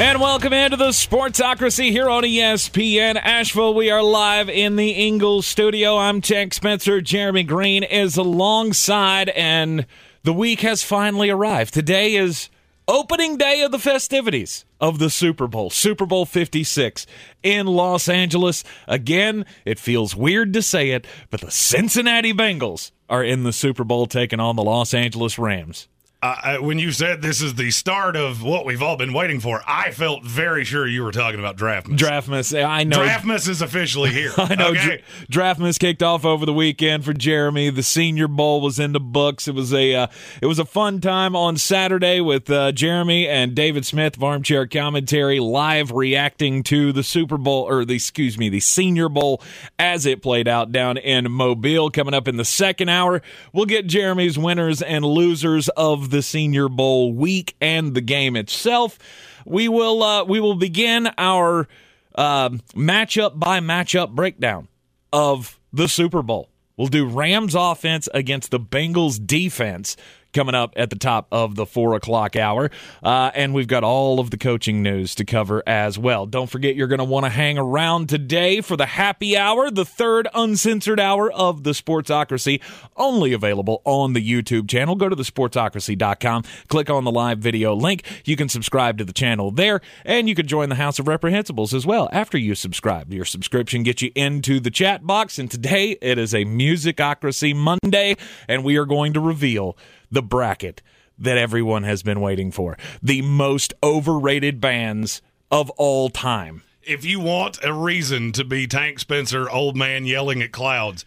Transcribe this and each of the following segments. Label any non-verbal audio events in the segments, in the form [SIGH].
And welcome into the Sportsocracy here on ESPN Asheville. We are live in the Ingles studio. I'm Tank Spencer. Jeremy Green is alongside, and the week has finally arrived. Today is opening day of the festivities of the Super Bowl, Super Bowl 56 in Los Angeles. Again, it feels weird to say it, but the Cincinnati Bengals are in the Super Bowl taking on the Los Angeles Rams. Uh, when you said this is the start of what we've all been waiting for, I felt very sure you were talking about Draftmas. Draftmas, I know. Draftmas is officially here. [LAUGHS] I know Okay? Dra- Draftmas kicked off over the weekend for Jeremy. The Senior Bowl was in the books. It was a uh, it was a fun time on Saturday with uh, Jeremy and David Smith of Armchair Commentary live reacting to the Super Bowl or the excuse me the Senior Bowl as it played out down in Mobile. Coming up in the second hour, we'll get Jeremy's winners and losers of the Senior Bowl week and the game itself. We will uh, we will begin our um, matchup by matchup breakdown of the Super Bowl. We'll do Rams offense against the Bengals defense coming up at the top of the four o'clock hour. Uh, and we've got all of the coaching news to cover as well. Don't forget, you're going to want to hang around today for the happy hour, the third uncensored hour of the Sportsocracy, only available on the YouTube channel. Go to thesportsocracy.com, click on the live video link. You can subscribe to the channel there, and you can join the House of Reprehensibles as well after you subscribe. Your subscription gets you into the chat box, and today it is a Musicocracy Monday, and we are going to reveal the bracket that everyone has been waiting for. The most overrated bands of all time. If you want a reason to be Tank Spencer, old man yelling at clouds,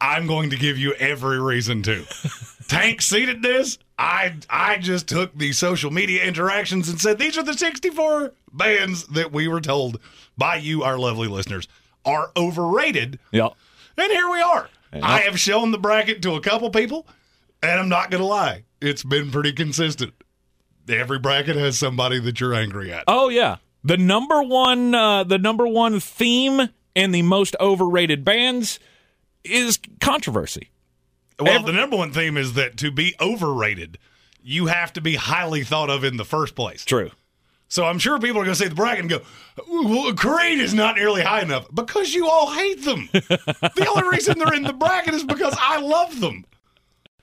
I'm going to give you every reason to. [LAUGHS] Tank seated this. I I just took the social media interactions and said these are the 64 bands that we were told by you, our lovely listeners, are overrated. Yeah. And here we are. I have shown the bracket to a couple people, and I'm not going to lie. It's been pretty consistent. Every bracket has somebody that you're angry at. Oh yeah. The number one uh, the number one theme in the most overrated bands is controversy. Well, the number one theme is that to be overrated, you have to be highly thought of in the first place. True. So I'm sure people are going to say the bracket and go, well, Creed is not nearly high enough because you all hate them. [LAUGHS] the only reason they're in the bracket is because I love them.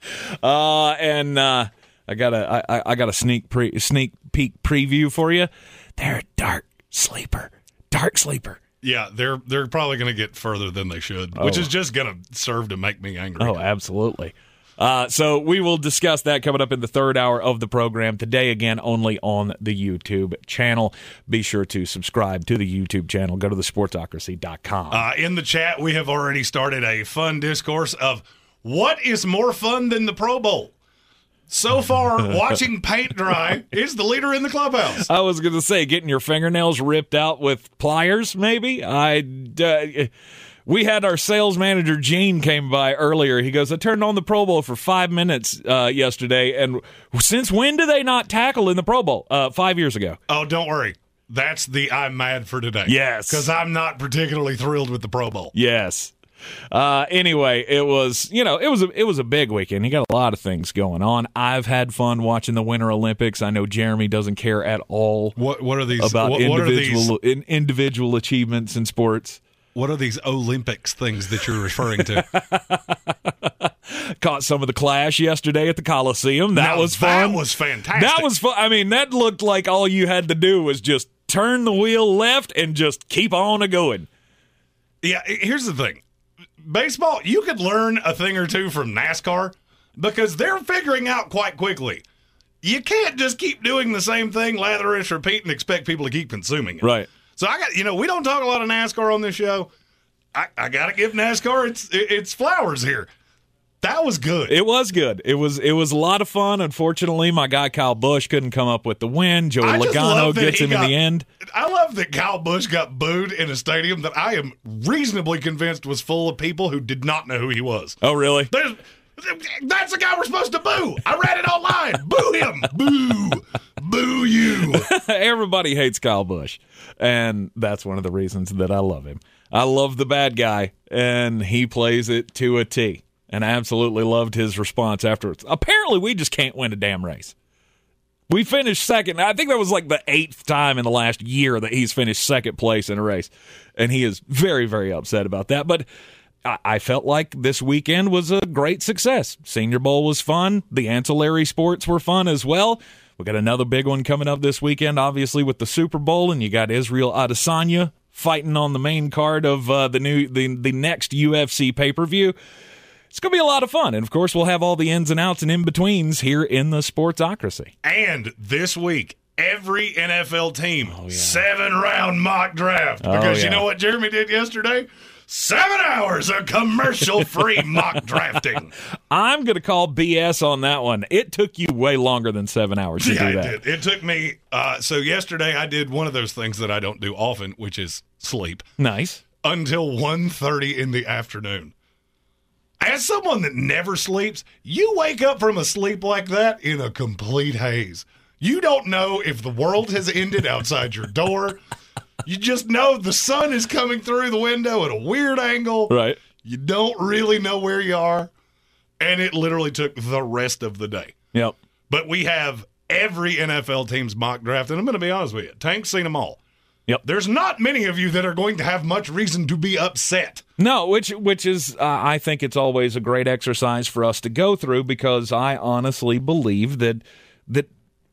[LAUGHS] Uh, and uh, I got a I, I got a sneak pre sneak peek preview for you. They're a dark sleeper, dark sleeper. Yeah, they're they're probably going to get further than they should, which is just going to serve to make me angry. Oh, absolutely. Uh, so we will discuss that coming up in the third hour of the program today. Again, only on the YouTube channel. Be sure to subscribe to the YouTube channel. Go to thesportsocracy.com. Uh, in the chat, we have already started a fun discourse of what is more fun than the Pro Bowl. So far, [LAUGHS] watching paint dry is the leader in the clubhouse. I was going to say getting your fingernails ripped out with pliers. Maybe I. Uh, we had our sales manager Gene came by earlier. He goes, "I turned on the Pro Bowl for five minutes uh, yesterday, and since when do they not tackle in the Pro Bowl? Uh, five years ago. Oh, don't worry. That's the I'm mad for today. Yes. Because I'm not particularly thrilled with the Pro Bowl. Yes. Uh, anyway, it was you know it was a it was a big weekend. You got a lot of things going on. I've had fun watching the Winter Olympics. I know Jeremy doesn't care at all What What are these about what, what individual in, individual achievements in sports. What are these Olympics things that you're referring to? [LAUGHS] Caught some of the clash yesterday at the Coliseum. That Now, was fun. That was fantastic. That was fun. I mean, that looked like all you had to do was just turn the wheel left and just keep on a going. Yeah, here's the thing. Baseball, you could learn a thing or two from NASCAR because they're figuring out quite quickly. You can't just keep doing the same thing, lather, rinse, repeat, and expect people to keep consuming it. Right. So I got, you know, we don't talk a lot of NASCAR on this show. I, I got to give NASCAR its its flowers here. That was good. It was good. It was it was a lot of fun. Unfortunately, my guy Kyle Busch couldn't come up with the win. Joey I just Logano love that gets he him got- in the end. I love that Kyle Busch got booed in a stadium that I am reasonably convinced was full of people who did not know who he was. Oh, really? There's, that's the guy we're supposed to boo. I read it online. [LAUGHS] boo him. Boo. Boo you. [LAUGHS] Everybody hates Kyle Busch, and that's one of the reasons that I love him. I love the bad guy, and he plays it to a T. And I absolutely loved his response afterwards. Apparently, we just can't win a damn race. We finished second. I think that was like the eighth time in the last year that he's finished second place in a race. And he is very, very upset about that. But I, felt like this weekend was a great success. Senior Bowl was fun. The ancillary sports were fun as well. We got another big one coming up this weekend, obviously with the Super Bowl, and you got Israel Adesanya fighting on the main card of uh, the new the the next UFC pay per view. It's going to be a lot of fun, and of course, we'll have all the ins and outs and in betweens here in the Sportsocracy. And this week, every NFL team, seven round mock draft. Because yeah. you know what Jeremy did yesterday? Seven hours of commercial [LAUGHS] free mock drafting. I'm going to call BS on that one. It took you way longer than seven hours to Yeah, do it that. did. It took me. Uh, so yesterday, I did one of those things that I don't do often, which is sleep Nice. until 1.30 in the afternoon. As someone that never sleeps, you wake up from a sleep like that in a complete haze. You don't know if the world has ended outside your door. You just know the sun is coming through the window at a weird angle. Right. You don't really know where you are. And it literally took the rest of the day. Yep. But we have every NFL team's mock draft, and I'm going to be honest with you. Tank's seen them all. Yep. There's not many of you that are going to have much reason to be upset. No, which which is uh, I think it's always a great exercise for us to go through because I honestly believe that that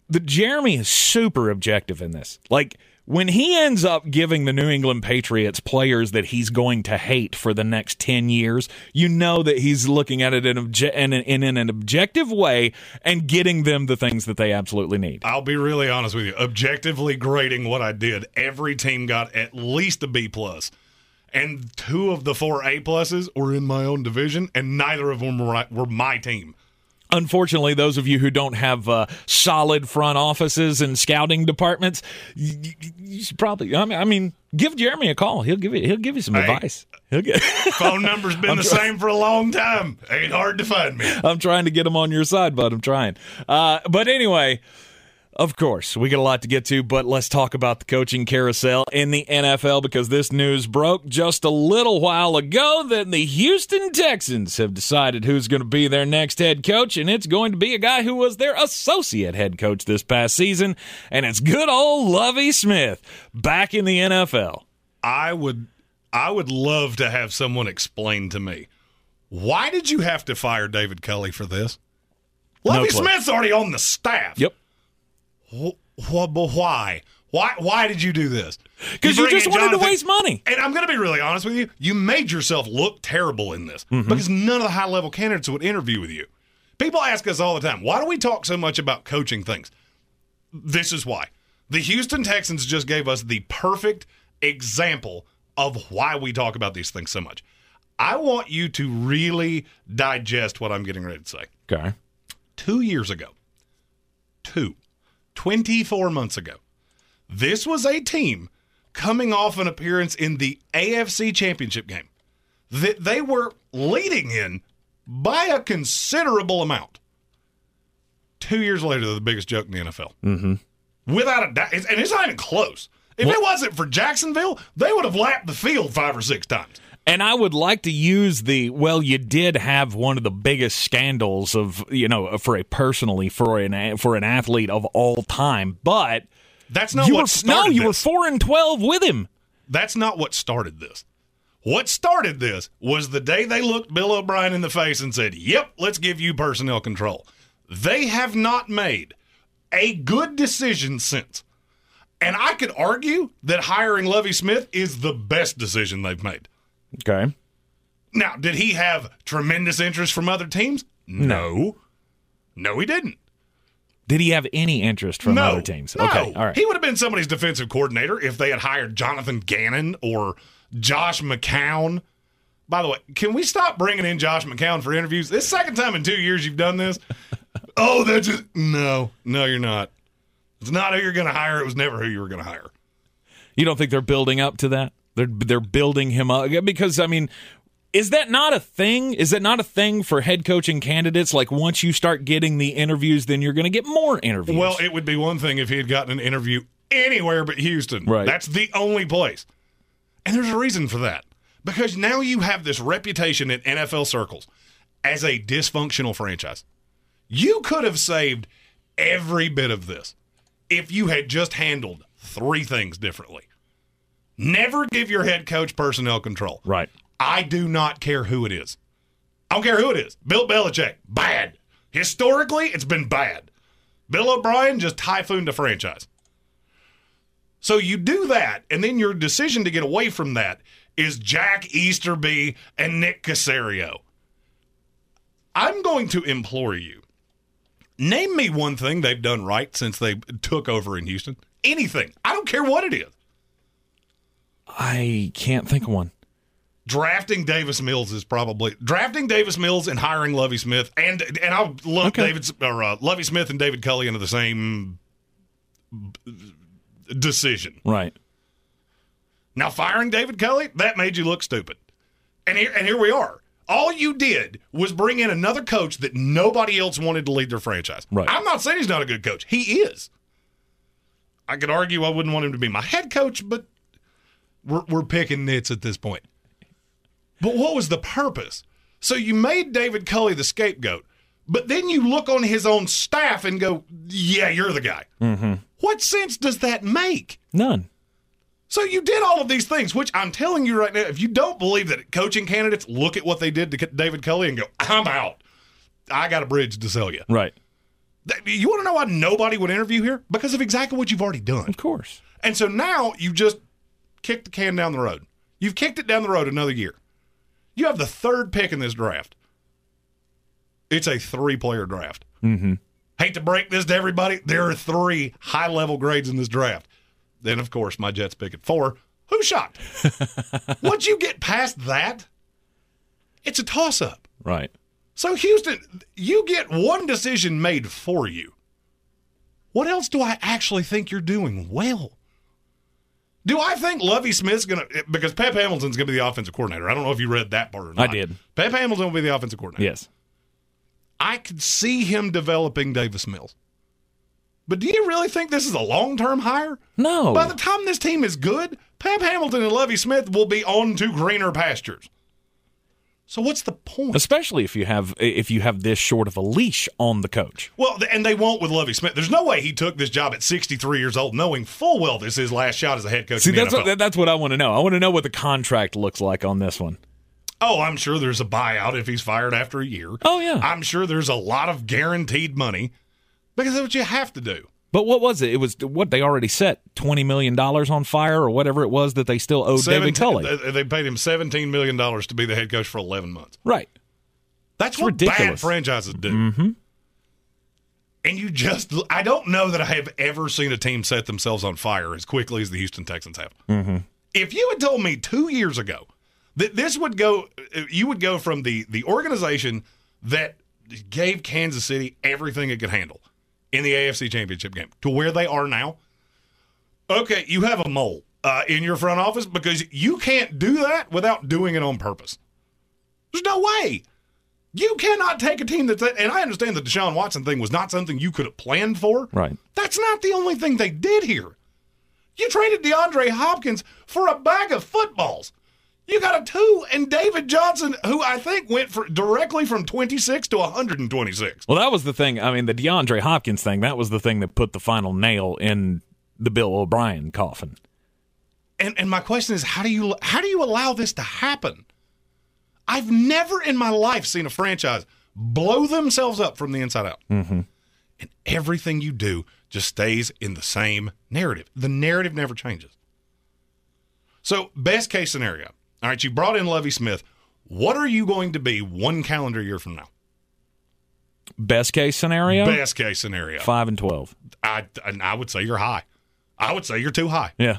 that Jeremy is super objective in this. Like when he ends up giving the New England Patriots players that he's going to hate for the next 10 years, you know that he's looking at it in, obje- in, in, in an objective way and getting them the things that they absolutely need. I'll be really honest with you. Objectively grading what I did, every team got at least a B plus, and two of the four A pluses were in my own division, and neither of them were, were my team. Unfortunately, those of you who don't have uh, solid front offices and scouting departments, you, you- should probably. I mean, I mean, give Jeremy a call. He'll give you. He'll give you some Hey. advice. He'll get, [LAUGHS] Phone number's been the same for a long time. Ain't hard to find me. I'm trying to get him on your side, bud. I'm trying. Uh, but anyway, of course, we got a lot to get to, but let's talk about the coaching carousel in the NFL because this news broke just a little while ago that the Houston Texans have decided who's going to be their next head coach, and it's going to be a guy who was their associate head coach this past season, and it's good old Lovie Smith back in the NFL. I would I would love to have someone explain to me why did you have to fire David Culley for this? Lovie clue. Smith's already on the staff. Yep. But why? Why why did you do this? Because you bring just wanted to Jonathan- waste money. And I'm going to be really honest with you. You made yourself look terrible in this Mm-hmm. because none of the high level candidates would interview with you. People ask us all the time, why do we talk so much about coaching things? This is why. The Houston Texans just gave us the perfect example of why we talk about these things so much. I want you to really digest what I'm getting ready to say Okay. two years ago, two, 24 months ago, this was a team coming off an appearance in the AFC Championship game that they were leading in by a considerable amount. Two years later, they're the biggest joke in the NFL. Mm-hmm. Without a doubt. And it's not even close. If it wasn't for Jacksonville, they would have lapped the field five or six times. And I would like to use the well, you did have one of the biggest scandals of you know for a personally for an for an athlete of all time, but That's not you what were started no, you were four and twelve with him. That's not what started this. What started this was the day they looked Bill O'Brien in the face and said, Yep, let's give you personnel control. They have not made a good decision since. And I could argue that hiring Lovie Smith is the best decision they've made. Okay, Now, did he have tremendous interest from other teams? No. No, he didn't. did he have any interest from no. other teams? No. Okay, all right. He would have been somebody's defensive coordinator if they had hired Jonathan Gannon or Josh McCown. By the way, can we stop bringing in Josh McCown for interviews? This second time in two years you've done this. [LAUGHS] oh, that's just no, no, you're not. It's not who you're going to hire. It was never who you were going to hire. You don't think they're building up to that? They're they're building him up because I mean, is that not a thing? Is that not a thing for head coaching candidates? Like once you start getting the interviews, then you're going to get more interviews. Well, it would be one thing if he had gotten an interview anywhere but Houston. Right. That's the only place. And there's a reason for that. Because now you have this reputation in NFL circles as a dysfunctional franchise. You could have saved every bit of this if you had just handled three things differently. Never give your head coach personnel control. right. I do not care who it is. I don't care who it is. Bill Belichick, bad. Historically, it's been bad. Bill O'Brien just typhooned a franchise. So you do that, and then your decision to get away from that is Jack Easterby and Nick Caserio. I'm going to implore you. Name me one thing they've done right since they took over in Houston. Anything. I don't care what it is. I can't think of one. drafting Davis Mills is probably drafting Davis Mills and hiring Lovie Smith and and I'll lump Okay. David or uh, Lovie Smith and David Culley into the same decision. Right. Now firing David Culley that made you look stupid, and here and here we are. All you did was bring in another coach that nobody else wanted to lead their franchise. Right. I'm not saying he's not a good coach. He is. I could argue I wouldn't want him to be my head coach, but we're, we're picking nits at this point. But what was the purpose? So you made David Culley the scapegoat, but then you look on his own staff and go, yeah, you're the guy. Mm-hmm. What sense does that make? None. So you did all of these things, which I'm telling you right now, if you don't believe that coaching candidates look at what they did to David Culley and go, I'm out. I got a bridge to sell you. Right. You want to know why nobody would interview here? Because of exactly what you've already done. Of course. And so now you just kick the can down the road. You've kicked it down the road another year. You have the third pick in this draft. It's a three player draft. Mm-hmm. Hate to break this to everybody. There are three high level grades in this draft. Then, of course, my Jets pick at four. Who's shocked? Once you get past that, it's a toss up. Right. So, Houston, you get one decision made for you. What else do I actually think you're doing well? Do I think Lovie Smith's going to, because Pep Hamilton's going to be the offensive coordinator. I don't know if you read that part or not. I did. Pep Hamilton will be the offensive coordinator. Yes. I could see him developing Davis Mills. But do you really think this is a long term hire? No. By the time this team is good, Pep Hamilton and Lovie Smith will be on to greener pastures. So what's the point? Especially if you have if you have this short of a leash on the coach. Well, and they won't with Lovie Smith. There's no way he took this job at 63 years old, knowing full well this is his last shot as a head coach. See, that's NFL. what that's what I want to know. I want to know what the contract looks like on this one. oh, I'm sure there's a buyout if he's fired after a year. Oh yeah. I'm sure there's a lot of guaranteed money because that's what you have to do. But what was it? It was what they already set twenty million dollars on fire or whatever it was that they still owed David 17 Culley. they- paid him 17 million dollars to be the head coach for 11 months. Right. That's It's what bad franchises do. Mm-hmm. And you just, I don't know that I have ever seen a team set themselves on fire as quickly as the Houston Texans have. Mm-hmm. If you had told me two years ago that this would go, you would go from the the organization that gave Kansas City everything it could handle in the AFC Championship game to where they are now. Okay, you have a mole uh, in your front office because you can't do that without doing it on purpose. There's no way. You cannot take a team that's, and I understand the Deshaun Watson thing was not something you could have planned for. Right. That's not the only thing they did here. You traded DeAndre Hopkins for a bag of footballs. You got a two and David Johnson, who I think went for directly from 26 to 126. Well, that was the thing. I mean, the DeAndre Hopkins thing. That was the thing that put the final nail in the Bill O'Brien coffin. And and my question is, how do you how do you allow this to happen? I've never in my life seen a franchise blow themselves up from the inside out. Mm-hmm. And everything you do just stays in the same narrative. The narrative never changes. So, best case scenario. All right, you brought in Lovie Smith. What are you going to be one calendar year from now? Best case scenario, Best case scenario. five and twelve. I, and I would say you're high. I would say you're too high. Yeah.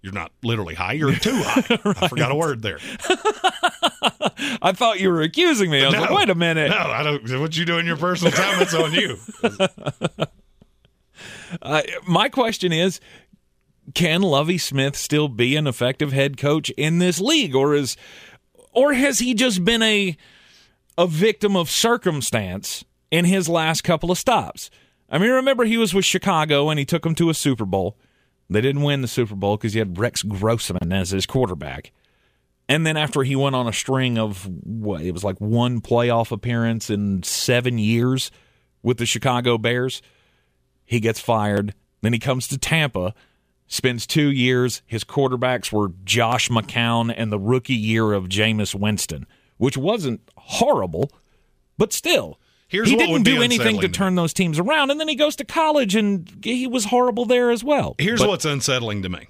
You're not literally high. You're too high. [LAUGHS] I forgot a word there. [LAUGHS] I thought you were accusing me. I was No. like, wait a minute. No, I don't. What you do in your personal time, it's on you. [LAUGHS] Uh, my question is can Lovie Smith still be an effective head coach in this league or is or has he just been a a victim of circumstance in his last couple of stops? I mean, remember he was with Chicago and he took them to a Super Bowl. They didn't win the Super Bowl because he had Rex Grossman as his quarterback. And then after he went on a string of what it was like one playoff appearance in seven years with the Chicago Bears, he gets fired. Then he comes to Tampa, spends two years. His quarterbacks were Josh McCown and the rookie year of Jameis Winston, which wasn't horrible, but still. Here's he didn't do anything to to turn those teams around, and then he goes to college and he was horrible there as well. Here's But what's unsettling to me.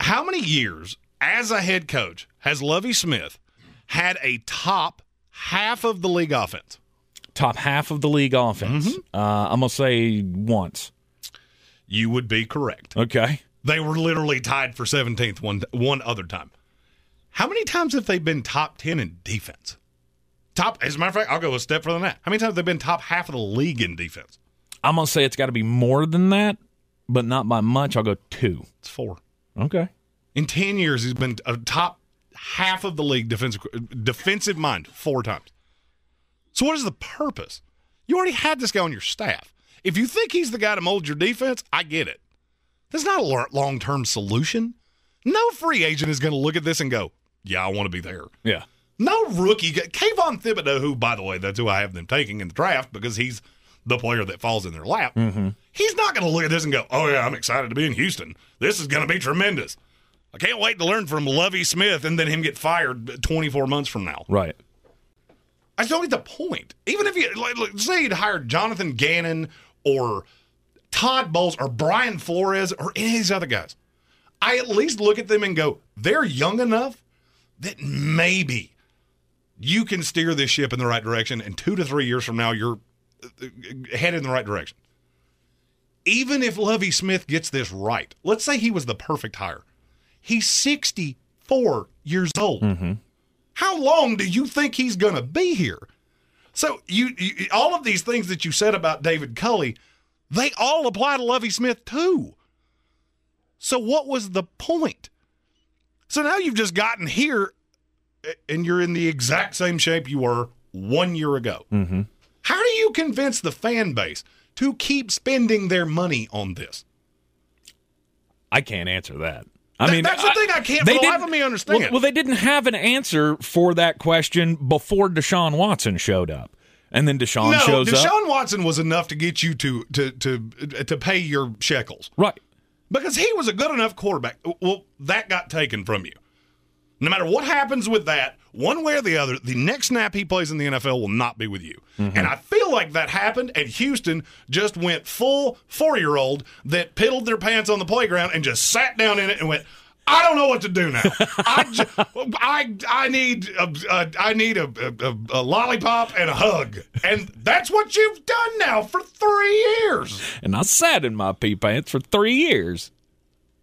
How many years as a head coach has Lovie Smith had a top half of the league offense? top half of the league offense. Mm-hmm. Uh, I'm gonna say once. You would be correct. Okay, They were literally tied for 17th one one other time. How many times have they been top 10 in defense? Top, as a matter of fact, I'll go a step further than that. How many times have they been top half of the league in defense? I'm gonna say it's got to be more than that, but not by much. I'll go two. It's four. Okay. In 10 years, he's been a top half of the league defensive defensive mind four times. So what is the purpose? You already had this guy on your staff. If you think he's the guy to mold your defense, I get it. That's not a long term solution. No free agent is going to look at this and go, "Yeah, I want to be there." Yeah. No rookie. Kayvon Thibodeaux, who, by the way, that's who I have them taking in the draft because he's the player that falls in their lap. Mm-hmm. He's not going to look at this and go, oh, yeah, I'm excited to be in Houston. This is going to be tremendous. I can't wait to learn from Lovie Smith and then him get fired 24 months from now. Right. I just don't get the point. Even if you, like, like, say you'd hired Jonathan Gannon or Todd Bowles or Brian Flores or any of these other guys, I at least look at them and go, they're young enough that maybe you can steer this ship in the right direction. And two to three years from now, you're uh, headed in the right direction. Even if Lovie Smith gets this right, let's say he was the perfect hire. He's 64 years old. How long do you think he's going to be here? So you, you all of these things that you said about David Culley, they all apply to Lovie Smith too. So what was the point? So now you've just gotten here and you're in the exact same shape you were one year ago. Mm-hmm. How do you convince the fan base to keep spending their money on this? I can't answer that. I mean, that's the thing I can't for the life of me understand. Well, well, they didn't have an answer for that question before Deshaun Watson showed up, and then Deshaun no, shows Deshaun up. Deshaun Watson was enough to get you to to to to pay your shekels. Right. because he was a good enough quarterback. Well, that got taken from you. No matter what happens with that, one way or the other, the next snap he plays in the NFL will not be with you. Mm-hmm. And I feel like that happened, and Houston just went full four year old that piddled their pants on the playground and just sat down in it and went, I don't know what to do now. I, [LAUGHS] I, I need a, a, I need a, a, a lollipop and a hug, and that's what you've done now for three years. And I sat in my pee pants for three years.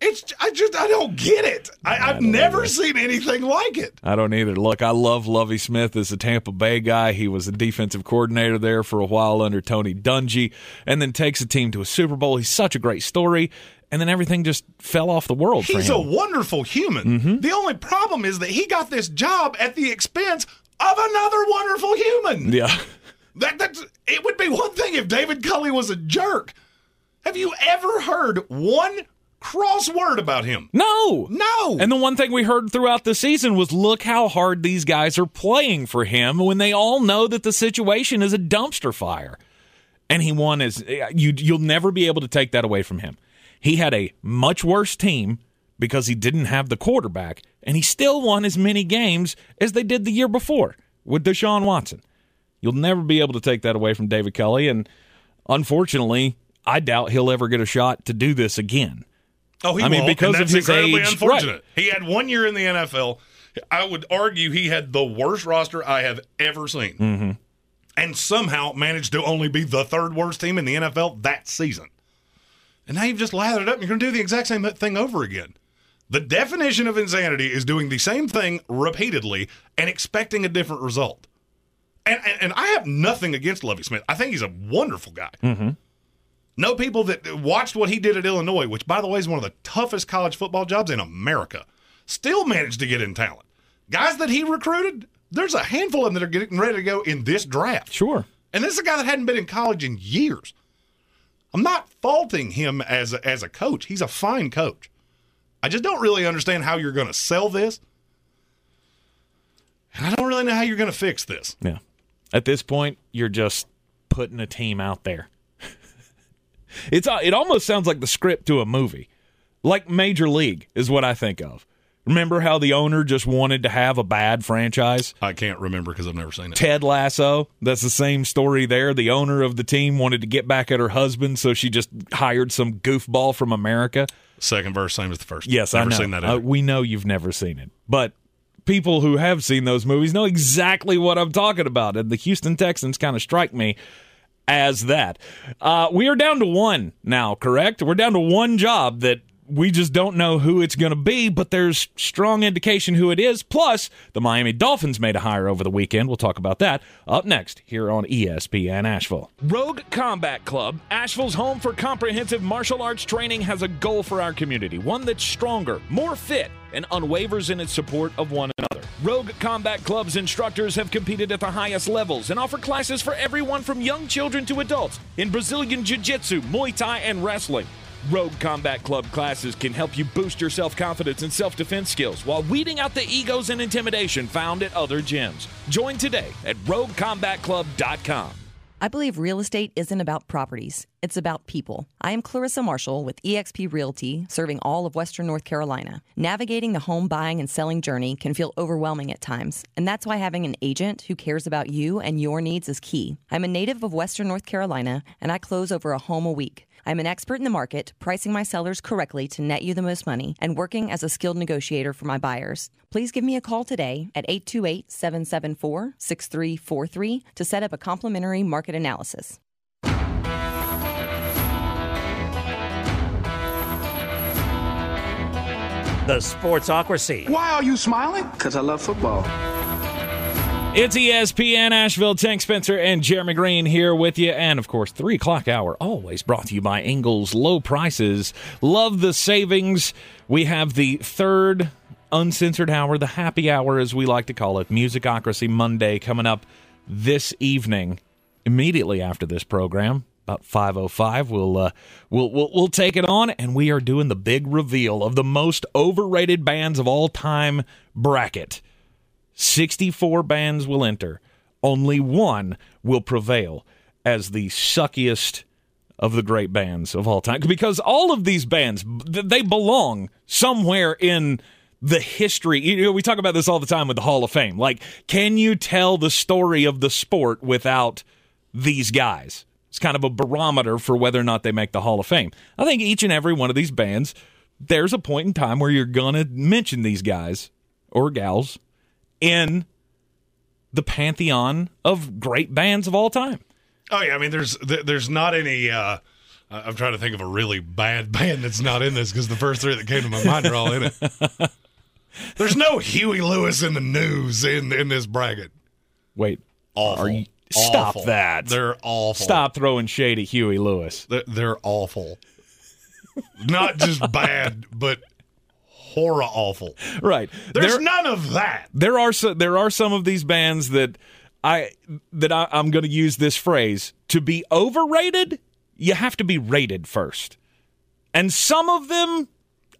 It's I just I don't get it. I, I've never seen anything like it. I don't either. Look, I love Lovie Smith as a Tampa Bay guy. He was a defensive coordinator there for a while under Tony Dungy, and then takes a team to a Super Bowl. He's such a great story, and then everything just fell off the world for him. He's a wonderful human. Mm-hmm. The only problem is that he got this job at the expense of another wonderful human. yeah. That that's it would be one thing if David Culley was a jerk. Have you ever heard one cross word about him? No. No. And the one thing we heard throughout the season was look how hard these guys are playing for him when they all know that the situation is a dumpster fire. And he won as you you'll never be able to take that away from him. He had a much worse team because he didn't have the quarterback and he still won as many games as they did the year before with Deshaun Watson. You'll never be able to take that away from David Kelly and unfortunately, I doubt he'll ever get a shot to do this again. Oh, he I mean, won't, because and of that's his incredibly age, unfortunate. He had one year in the NFL. I would argue he had the worst roster I have ever seen, mm-hmm. and somehow managed to only be the third worst team in the NFL that season. And now you've just lathered up. and You're going to do the exact same thing over again. The definition of insanity is doing the same thing repeatedly and expecting a different result. And, and, and I have nothing against Lovie Smith. I think he's a wonderful guy. Mm-hmm. Know people that watched what he did at Illinois, which, by the way, is one of the toughest college football jobs in America, still managed to get in talent. Guys that he recruited, there's a handful of them that are getting ready to go in this draft. Sure. And this is a guy that hadn't been in college in years. I'm not faulting him as a, as a coach. He's a fine coach. I just don't really understand how you're going to sell this. And I don't really know how you're going to fix this. Yeah. At this point, you're just putting a team out there. It's uh, it almost sounds like the script to a movie. Like Major League is what I think of. Remember how the owner just wanted to have a bad franchise? I can't remember because I've never seen it. Ted Lasso, that's the same story there. The owner of the team wanted to get back at her husband, so she just hired some goofball from America. Second verse, same as the first. Yes, never I know. seen that. Uh, we know you've never seen it, but people who have seen those movies know exactly what I'm talking about. And the Houston Texans kind of strike me as that. Uh, we are down to one now, correct? We're down to one job that we just don't know who it's going to be, but there's strong indication who it is. Plus, the Miami Dolphins made a hire over the weekend. We'll talk about that up next here on ESPN Asheville. Rogue Combat Club, Asheville's home for comprehensive martial arts training, has a goal for our community one that's stronger, more fit, and unwavers in its support of one another. Rogue Combat Club's instructors have competed at the highest levels and offer classes for everyone from young children to adults in Brazilian Jiu Jitsu, Muay Thai, and wrestling. Rogue Combat Club classes can help you boost your self confidence and self defense skills while weeding out the egos and intimidation found at other gyms. Join today at RogueCombatClub.com. I believe real estate isn't about properties, it's about people. I am Clarissa Marshall with eXp Realty, serving all of Western North Carolina. Navigating the home buying and selling journey can feel overwhelming at times, and that's why having an agent who cares about you and your needs is key. I'm a native of Western North Carolina, and I close over a home a week. I'm an expert in the market, pricing my sellers correctly to net you the most money, and working as a skilled negotiator for my buyers. Please give me a call today at 828 774 6343 to set up a complimentary market analysis. The Sportsocracy. Why are you smiling? Because I love football. It's ESPN Asheville. Tank Spencer and Jeremy Green here with you. And of course, 3 o'clock hour, always brought to you by Ingles Low Prices. Love the savings. We have the third uncensored hour, the happy hour, as we like to call it, Musicocracy Monday, coming up this evening, immediately after this program. About 5:05, we'll uh, we'll we'll we'll take it on, and we are doing the big reveal of the most overrated bands of all time bracket. 64 bands will enter. Only one will prevail as the suckiest of the great bands of all time. Because all of these bands, they belong somewhere in the history. You know, we talk about this all the time with the Hall of Fame. Like, can you tell the story of the sport without these guys? It's kind of a barometer for whether or not they make the Hall of Fame. I think each and every one of these bands, there's a point in time where you're going to mention these guys or gals in the pantheon of great bands of all time. Oh yeah, I mean, there's there's not any. Uh, I'm trying to think of a really bad [LAUGHS] band that's not in this because the first three that came to my mind are all in it. [LAUGHS] There's no Huey Lewis and the News in in this bracket. Wait, Awful. Are you- stop Awful. that. They're awful. stop throwing shade at Huey Lewis. They're, they're awful. Not just [LAUGHS] bad, but horror awful. Right. There's there, none of that. there are so, there are some of these bands that I that I, I'm going to use this phrase to be overrated. You have to be rated first, and some of them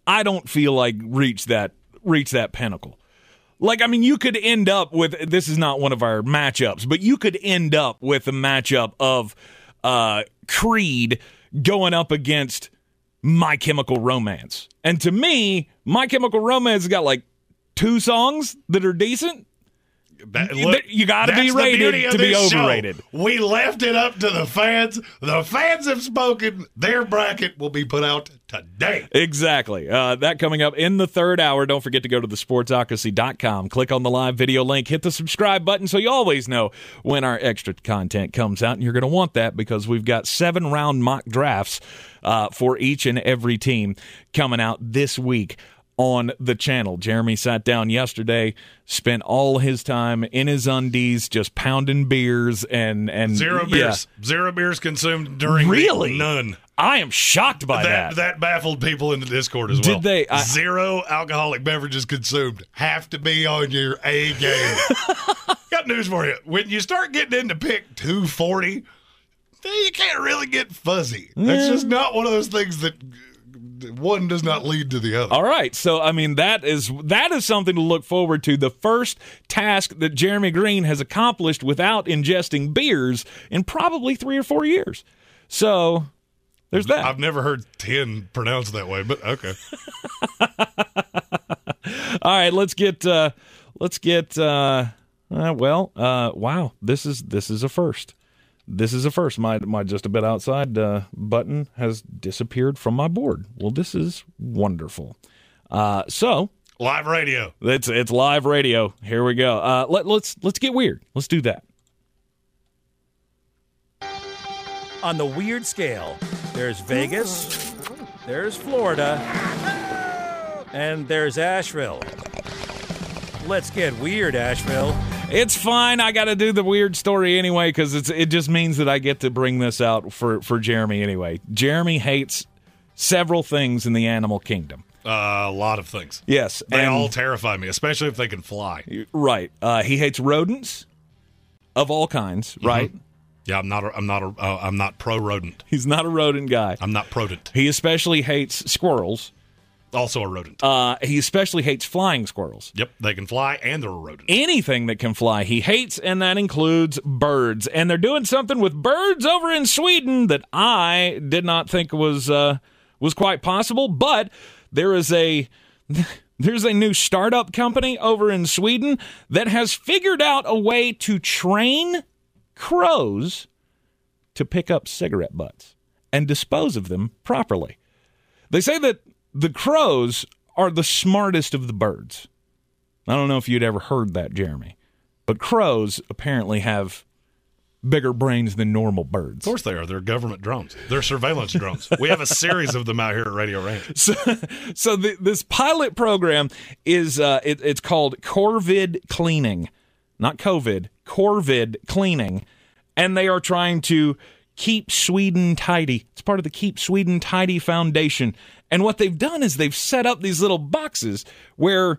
I don't feel like reach that reach that pinnacle. Like I mean, you could end up with this is not one of our matchups, but you could end up with a matchup of uh, Creed going up against My Chemical Romance, and to me, My Chemical Romance has got like two songs that are decent. That- You- you gotta be rated to be this show. overrated. We left it up to the fans. The fans have spoken. Their bracket will be put out today. Exactly. Uh, that coming up in the third hour. Don't forget to go to the sportsocracy.com. Click on the live video link. Hit the subscribe button so you always know when our extra content comes out. And you're going to want that because we've got seven round mock drafts uh, for each and every team coming out this week on the channel. Jeremy sat down yesterday, spent all his time in his undies, just pounding beers and and Zero yeah. beers. Zero beers consumed during Really? none. I am shocked by That, that. that baffled people in the Discord as Did well. Did they- I- Zero alcoholic beverages consumed. Have to be on your A game. [LAUGHS] Got news for you. When you start getting into pick 240, then you can't really get fuzzy. It's just not one of those things that one does not lead to the other. All right, so I mean that is that is something to look forward to. The first task that Jeremy Green has accomplished without ingesting beers in probably three or four years. So there's that. I've never heard 10 pronounced that way, but okay. [LAUGHS] All right, let's get uh let's get uh, uh well, uh wow, this is this is a first. This is a first. My my just a bit outside uh, button has disappeared from my board. Well, this is wonderful. Uh so Live radio. it's it's live radio. Here we go. Uh let let's let's get weird. Let's do that. On the weird scale, there's Vegas, there's Florida, and there's Asheville. Let's get weird, Asheville. It's fine. I got to do the weird story anyway because it's it just means that I get to bring this out for for Jeremy anyway. Jeremy hates several things in the animal kingdom. Uh, a lot of things. Yes, They and- all terrify me, especially if they can fly. right. Uh, he hates rodents of all kinds. Right. Yeah, I'm not. A, I'm not. A, uh, I'm not pro rodent. He's not a rodent guy. I'm not prodent. He especially hates squirrels. Also a rodent. Uh, he especially hates flying squirrels. yep, they can fly and they're a rodent. anything that can fly he hates, and that includes birds. And they're doing something with birds over in Sweden that I did not think was uh, was quite possible. But there is a [LAUGHS] there's a new startup company over in Sweden that has figured out a way to train crows to pick up cigarette butts and dispose of them properly. They say that the crows are the smartest of the birds. I don't know if you'd ever heard that, Jeremy, but crows apparently have bigger brains than normal birds. Of course they are. They're government drones. They're surveillance drones. We have a series of them out here at Radio Ranch. [LAUGHS] So, so the, this pilot program is uh, it, it's called Corvid Cleaning, not COVID. Corvid Cleaning, and they are trying to keep Sweden tidy. It's part of the Keep Sweden Tidy Foundation. And what they've done is they've set up these little boxes where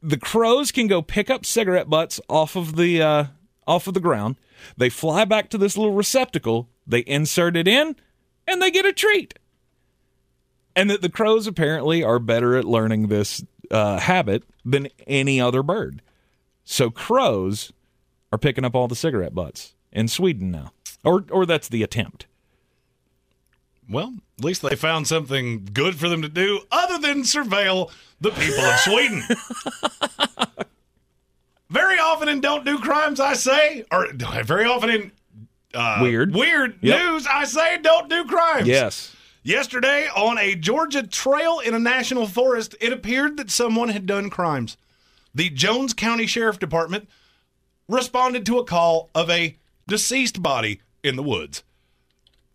the crows can go pick up cigarette butts off of the uh, off of the ground. They fly back to this little receptacle. They insert it in, and they get a treat. And that the crows apparently are better at learning this uh, habit than any other bird. So crows are picking up all the cigarette butts in Sweden now, or or that's the attempt. Well, at least they found something good for them to do other than surveil the people of Sweden. [LAUGHS] very often in Don't Do Crimes, I say, or very often in uh, Weird. weird Yep. news, I say, Don't Do Crimes. Yes. Yesterday, on a Georgia trail in a national forest, it appeared that someone had done crimes. The Jones County Sheriff Department responded to a call of a deceased body in the woods.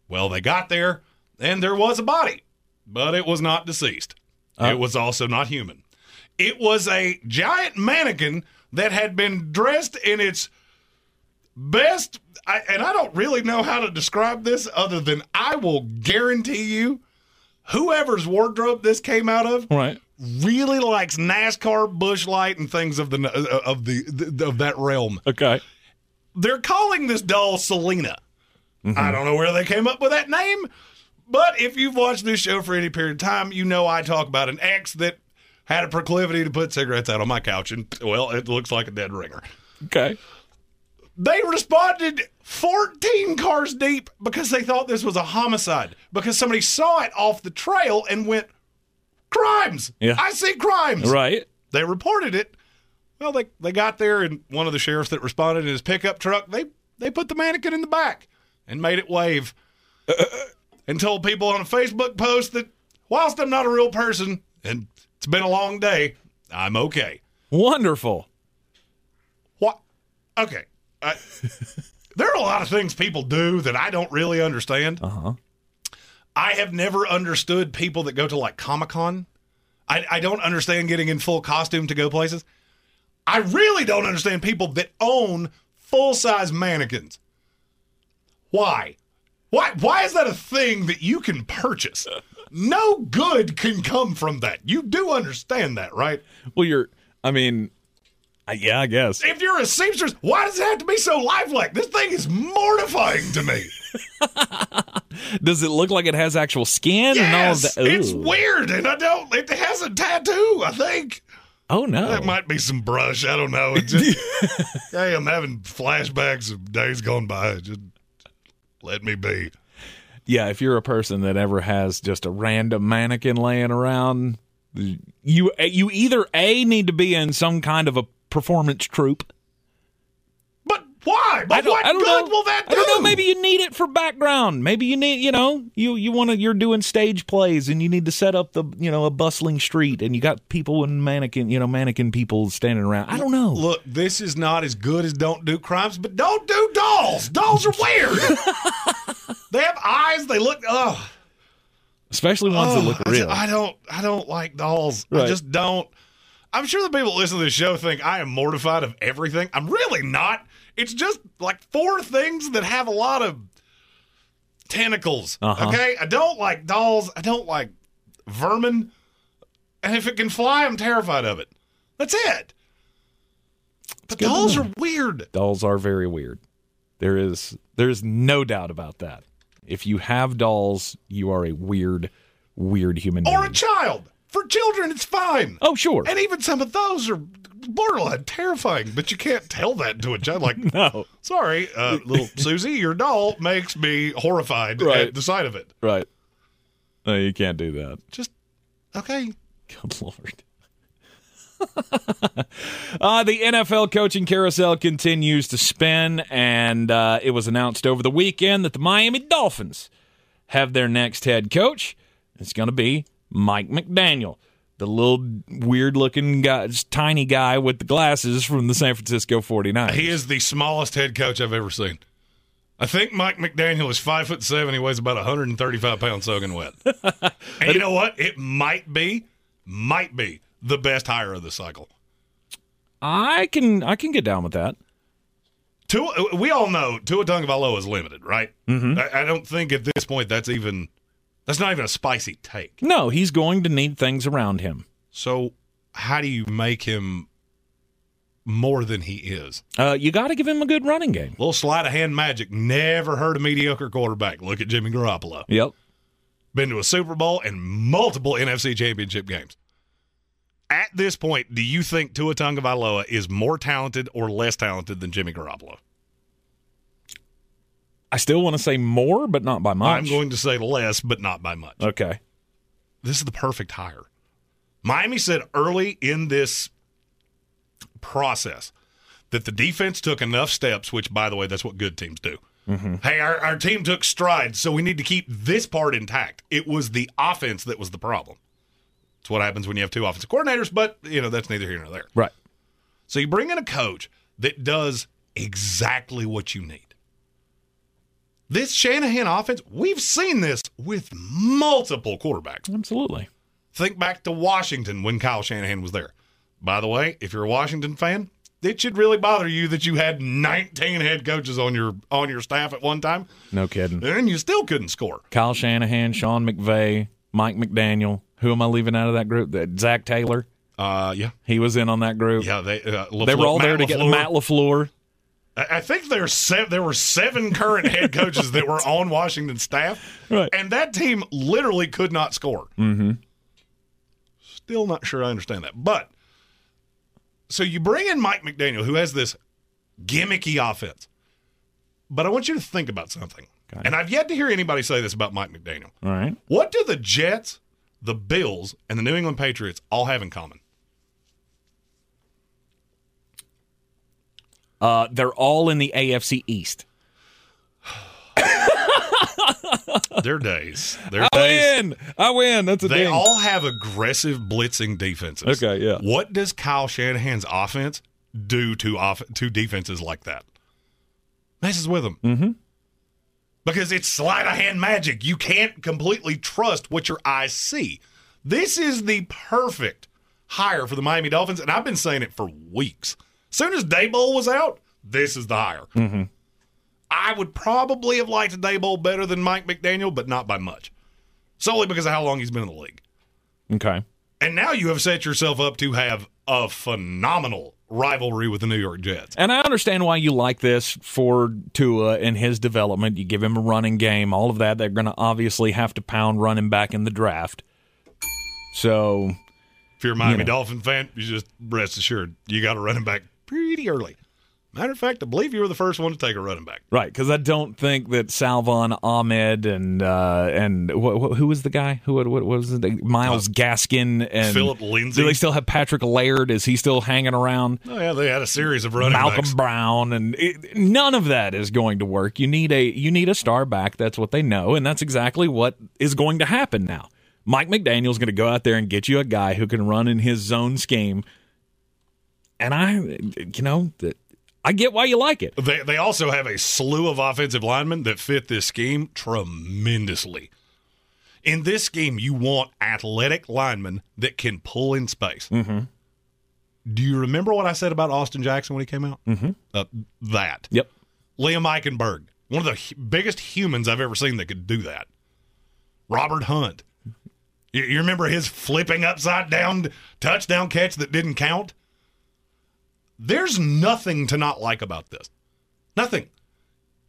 Well, they got there, and there was a body, but it was not deceased. it was also not human. It was a giant mannequin that had been dressed in its best I, and I don't really know how to describe this other than I will guarantee you whoever's wardrobe this came out of Right. really likes NASCAR, Busch Light, and things of the uh, of the of that realm. Okay. They're calling this doll Selena. Mm-hmm. I don't know where they came up with that name, but if you've watched this show for any period of time, you know I talk about an ex that had a proclivity to put cigarettes out on my couch, and well, it looks like a dead ringer. Okay. They responded 14 cars deep because they thought this was a homicide because somebody saw it off the trail and went, Crimes! Yeah. I see crimes! Right. They reported it. Well, they, they got there, and one of the sheriffs that responded in his pickup truck, they, they put the mannequin in the back and made it wave and told people on a Facebook post that whilst I'm not a real person and it's been a long day, I'm okay. Wonderful. What? Okay. I, [LAUGHS] there are a lot of things people do that I don't really understand. Uh huh. I have never understood people that go to like Comic Con I, I don't understand getting in full costume to go places. I really don't understand people that own full size mannequins. Why? Why? Why is that a thing that you can purchase? [LAUGHS] No good can come from that. You do understand that, right? Well, you're. I mean, I, yeah, I guess. If you're a seamstress, why does it have to be so lifelike? This thing is mortifying to me. [LAUGHS] Does it look like it has actual skin and all of Yes, that? it's weird, and I don't. It has a tattoo. I think Oh no. that might be some brush. I don't know. Just, [LAUGHS] hey, I'm having flashbacks of days gone by. Just let me be. yeah, if you're a person that ever has just a random mannequin laying around, you you either a need to be in some kind of a performance troupe. Why? But I don't, what good know. will that do? I don't know. Maybe you need it for background. Maybe you need, you know, you you want to. You're doing stage plays and you need to set up the, you know, a bustling street and you got people and mannequin, you know, mannequin people standing around. I don't know. Look, this is not as good as Don't Do Crimes, but don't do dolls. Dolls are weird. [LAUGHS] they have eyes. They look. Oh, Especially ones that Oh, look real. I, don't. I don't like dolls. I just don't. I'm sure the people that listen to this show think I am mortified of everything. I'm really not. It's just like four things that have a lot of tentacles. Uh-huh. Okay, I don't like dolls. I don't like vermin. And if it can fly, I'm terrified of it. That's it. But good dolls are weird. dolls are very weird. There is there is no doubt about that. If you have dolls, you are a weird, weird human being. Or a child. For children, it's fine. oh, sure. And even some of those are borderline terrifying, but you can't tell that to a child. Like, [LAUGHS] no. sorry, uh, little [LAUGHS] Susie, your doll makes me horrified Right. at the sight of it. Right. No, you can't do that. Just, okay. Good [LAUGHS] lord. uh, the NFL coaching carousel continues to spin, and uh, it was announced over the weekend that the Miami Dolphins have their next head coach. It's going to be Mike McDaniel, the little weird looking guy, tiny guy with the glasses from the San Francisco 49ers. He is the smallest head coach I've ever seen. I think Mike McDaniel is five foot seven. He weighs about 135 pounds soaking wet. [LAUGHS] and you know what? It might be, might be the best hire of the cycle. I can I can get down with that. Tua, we all know Tua Tagovailoa is limited, right? Mm-hmm. I, I don't think at this point that's even that's not even a spicy take. No, he's going to need things around him. So how do you make him more than he is? Uh, you got to give him a good running game. little sleight of hand magic never heard a mediocre quarterback. Look at Jimmy Garoppolo. Yep. Been to a Super Bowl and multiple NFC Championship games. At this point, do you think Tua Tagovailoa is more talented or less talented than Jimmy Garoppolo? I still want to say more, but not by much. I'm going to say less, but not by much. Okay. this is the perfect hire. Miami said early in this process that the defense took enough steps, which, by the way, that's what good teams do. Mm-hmm. Hey, our, our team took strides, so we need to keep this part intact. It was the offense that was the problem. It's what happens when you have two offensive coordinators, but, you know, that's neither here nor there. Right. So you bring in a coach that does exactly what you need. This Shanahan offense, we've seen this with multiple quarterbacks. Absolutely. Think back to Washington when Kyle Shanahan was there. By the way, if you're a Washington fan, it should really bother you that you had 19 head coaches on your on your staff at one time, No kidding. and you still couldn't score. Kyle Shanahan, Sean McVay, Mike McDaniel. Who am I leaving out of that group? That Zac Taylor. Uh, yeah, He was in on that group. yeah. They uh, They were all there to get Matt LaFleur. I think there's se- there were seven current head [LAUGHS] coaches that were on Washington staff, Right. and that team literally could not score. Mm-hmm. Still not sure I understand that, but so you bring in Mike McDaniel, who has this gimmicky offense, but I want you to think about something. And I've yet to hear anybody say this about Mike McDaniel. All right. What do the Jets, the Bills, and the New England Patriots all have in common? Uh, they're all in the AFC East. Their days. Their I days. I win. I win. That's a They ding. all have aggressive blitzing defenses. Okay, yeah. What does Kyle Shanahan's offense do to off to defenses like that? Messes with them. Mm-hmm. Because it's sleight of hand magic. You can't completely trust what your eyes see. This is the perfect hire for the Miami Dolphins, and I've been saying it for weeks. Soon as Daboll was out, this is the hire. Mm-hmm. I would probably have liked Daboll better than Mike McDaniel, but not by much. Solely because of how long he's been in the league. Okay. And now you have set yourself up to have a phenomenal rivalry with the New York Jets. And I understand why you like this for Tua and his development. You give him a running game, all of that. They're going to obviously have to pound running back in the draft. So, If you're a Miami You know. Dolphin fan, you just rest assured you got a running back pretty early. Matter of fact, I believe you were the first one to take a running back. right, because I don't think that Salvon Ahmed and uh, and wh- wh- who was the guy who what, what was it? Myles Gaskin and Phillip Lindsay. Do they still have Patrick Laird? Is he still hanging around? Oh yeah, they had a series of running backs. Malcolm backs. Brown and it, none of that is going to work. You need a you need a star back. That's what they know, and that's exactly what is going to happen now. Mike McDaniel's going to go out there and get you a guy who can run in his zone scheme. And I, you know, th- I get why you like it. They they also have a slew of offensive linemen that fit this scheme tremendously. In this scheme, you want athletic linemen that can pull in space. Mm-hmm. Do you remember what I said about Austin Jackson when he came out? Mm-hmm. Uh, that Yep. Liam Eichenberg, one of the biggest humans I've ever seen that could do that. Robert Hunt. You, you remember his flipping upside down touchdown catch that didn't count? There's nothing to not like about this. Nothing.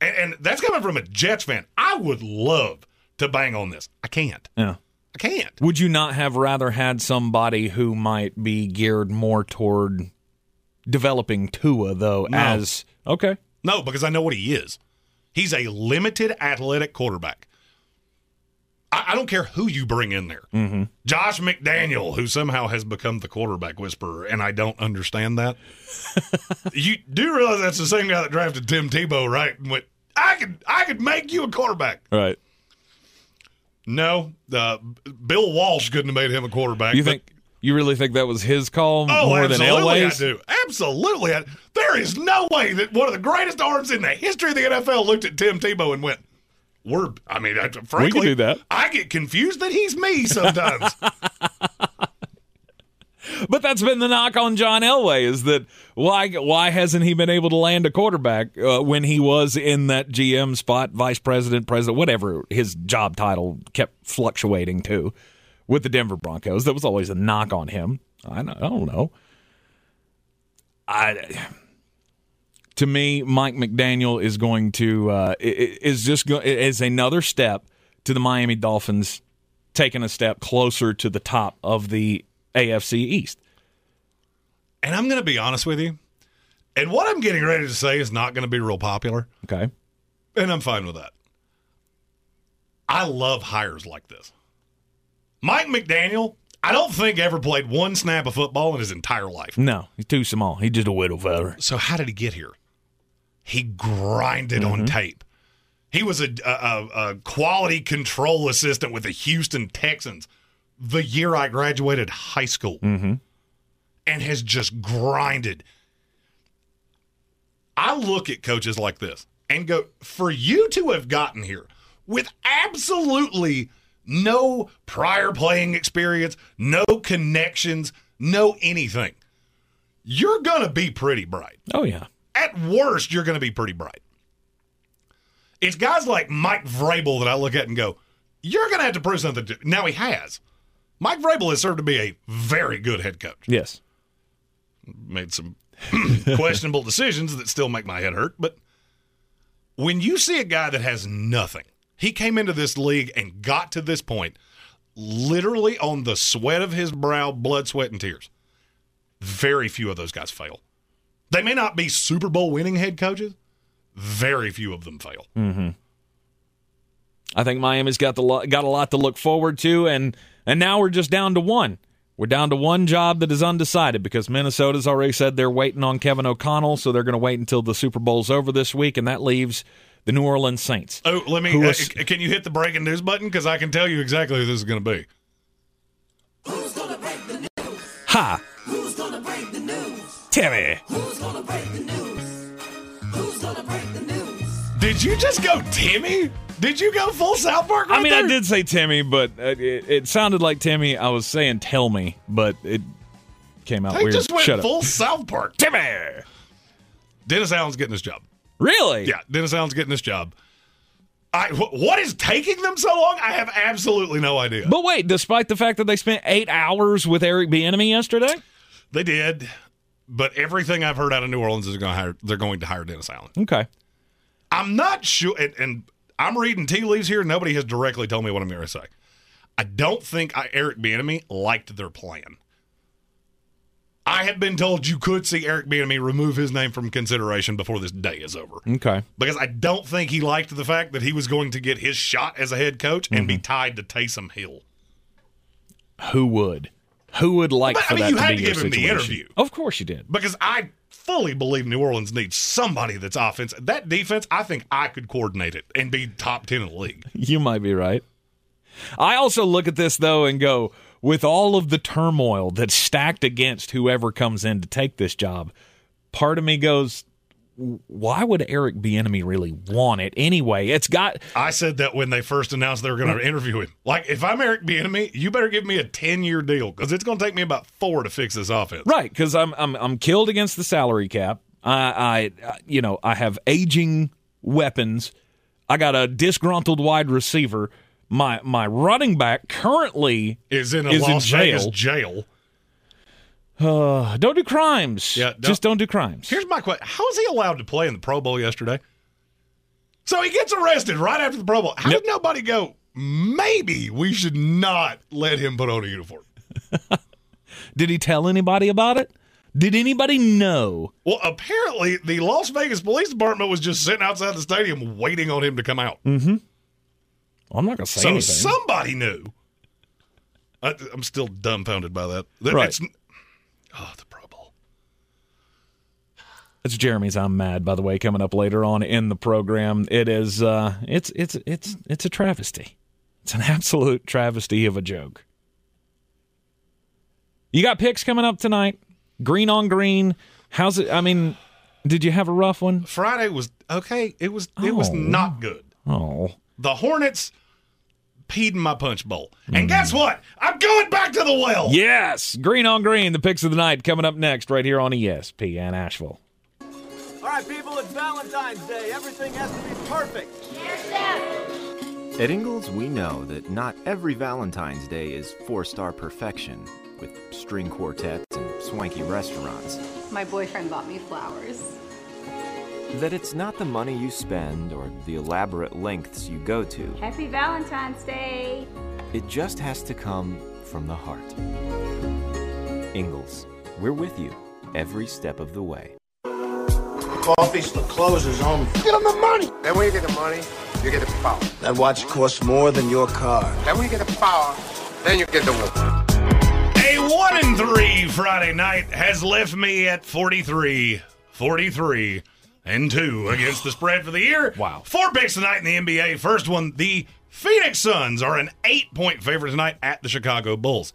And, and that's coming from a Jets fan. I would love to bang on this. I can't. Yeah. I can't. Would you not have rather had somebody who might be geared more toward developing Tua though? No. As okay, No, because I know what he is. He's a limited athletic quarterback. I, I don't care who you bring in there. Mm-hmm. Josh McDaniel, who somehow has become the quarterback whisperer, and I don't understand that. [LAUGHS] you do realize that's the same guy that drafted Tim Tebow, right? And went, I could, I could make you a quarterback. Right. No, uh, Bill Walsh couldn't have made him a quarterback. You think you really think that was his call Oh, more than absolutely, I do. Absolutely, I, there is no way that one of the greatest arms in the history of the NFL looked at Tim Tebow and went, "We're." I mean, I, frankly, do that. I get confused that he's me sometimes. [LAUGHS] But that's been the knock on John Elway is that why why hasn't he been able to land a quarterback uh, when he was in that GM spot, vice president, president, whatever his job title kept fluctuating to with the Denver Broncos. That was always a knock on him. I, don't- I don't know. I to me, Mike McDaniel is going to uh, is just go, is another step to the Miami Dolphins taking a step closer to the top of the AFC East. and I'm going to be honest with you, and what I'm getting ready to say is not going to be real popular, Okay. and I'm fine with that. I love hires like this. Mike McDaniel, I don't think ever played one snap of football in his entire life. No, he's too small. He's just a widow feather. So how did he get here? He grinded on mm-hmm. tape. He was a, a, a- quality control assistant with the Houston Texans the year I graduated high school, mm-hmm. and has just grinded. I look at coaches like this and go, for you to have gotten here with absolutely no prior playing experience, no connections, no anything, you're going to be pretty bright Oh yeah. At worst, you're going to be pretty bright. It's guys like Mike Vrabel that I look at and go, you're going to have to prove something. To-. Now he has. Mike Vrabel has served to be a very good head coach. Yes. Made some [CLEARS THROAT] questionable decisions that still make my head hurt. But when you see a guy that has nothing, he came into this league and got to this point literally on the sweat of his brow, blood, sweat, and tears. Very few of those guys fail. They may not be Super Bowl winning head coaches. Very few of them fail. I think Miami's got the lo- got a lot to look forward to, and and now we're just down to one. We're down to one job that is undecided because Minnesota's already said they're waiting on Kevin O'Connell, so they're going to wait until the Super Bowl's over this week, and that leaves the New Orleans Saints. Oh, let me. Uh, can you hit the breaking news button? Because I can tell you exactly who this is going to be. Who's gonna break the news? Timmy. The news? Did you just go Timmy? Did you go full South Park? Right I mean, there? I did say Timmy, but uh, it, it sounded like Timmy. I was saying tell me, but it came out They weird. just went Shut full up. South Park. Timmy. Dennis Allen's getting this job. Really? Yeah, Dennis Allen's getting this job. I, what is taking them so long? I have absolutely no idea. But wait, despite the fact that they spent eight hours with Eric Bieniemy yesterday, They did, but everything I've heard out of New Orleans is going to hire. They're going to hire Dennis Allen. okay. I'm not sure, and, and I'm reading tea leaves here. Nobody has directly told me what I'm going to say. I don't think I, Eric Bieniemy liked their plan. I have been told you could see Eric Bieniemy remove his name from consideration before this day is over. Okay. Because I don't think he liked the fact that he was going to get his shot as a head coach and Mm-hmm. be tied to Taysom Hill. Who would? Who would like But, I for mean, that you to had be to give him the situation? interview. Of course you did. Because I fully believe New Orleans needs somebody that's offense. That defense, I think I could coordinate it and be top 10 in the league. [LAUGHS] You might be right. I also look at this though and go, with all of the turmoil that's stacked against whoever comes in to take this job, part of me goes, why would Eric Bieniemy really want it anyway? It's got I said that when they first announced they were going to interview him. Like, if I'm Eric Bieniemy, you better give me a 10 year deal because it's going to take me about four to fix this offense. right because I'm I'm I'm killed against the salary cap. I I you know I have aging weapons. I got a disgruntled wide receiver. My my running back currently Is in a Is in Las Vegas jail. Uh, don't do crimes. Yeah, don't- just don't do crimes. Here's my question How is he allowed to play in the Pro Bowl yesterday? So he gets arrested right after the Pro Bowl. How did nobody go, maybe we should not let him put on a uniform? [LAUGHS] Did he tell anybody about it? Did anybody know? Well, apparently, the Las Vegas Police Department was just sitting outside the stadium waiting on him to come out. Mm-hmm. I'm not gonna say so anything. somebody knew. I, I'm still dumbfounded by that. That- Right. it's- oh, the Pro Bowl. It's Jeremy's I'm mad by the way coming up later on in the program. It is uh it's it's it's it's a travesty. It's an [LAUGHS] absolute travesty of a joke. You got picks coming up tonight. Green on green. How's it I mean, did you have a rough one? Friday was okay. It was it was Oh. not good. Oh. The Hornets peed in my punch bowl. Mm. And guess what? I'm going back to the well. Yes, green on green, the picks of the night coming up next right here on ESPN Asheville. All right, people, it's Valentine's Day. Everything has to be perfect. At Ingles, we know that not every Valentine's Day is four star perfection, with string quartets and swanky restaurants. My boyfriend bought me flowers. That it's not the money you spend or the elaborate lengths you go to, Happy Valentine's Day! it just has to come from the heart. Ingles, we're with you every step of the way. Coffee's the closer's only. Get them the money. Then when you get the money, you get the power. That watch costs more than your car. Then when you get the power, then you get the woman. A one and three Friday night has left me at 43, 43, and two against the spread for the year. Wow. Four picks tonight in the NBA. First one, the Phoenix Suns are an eight point favorite tonight at the Chicago Bulls.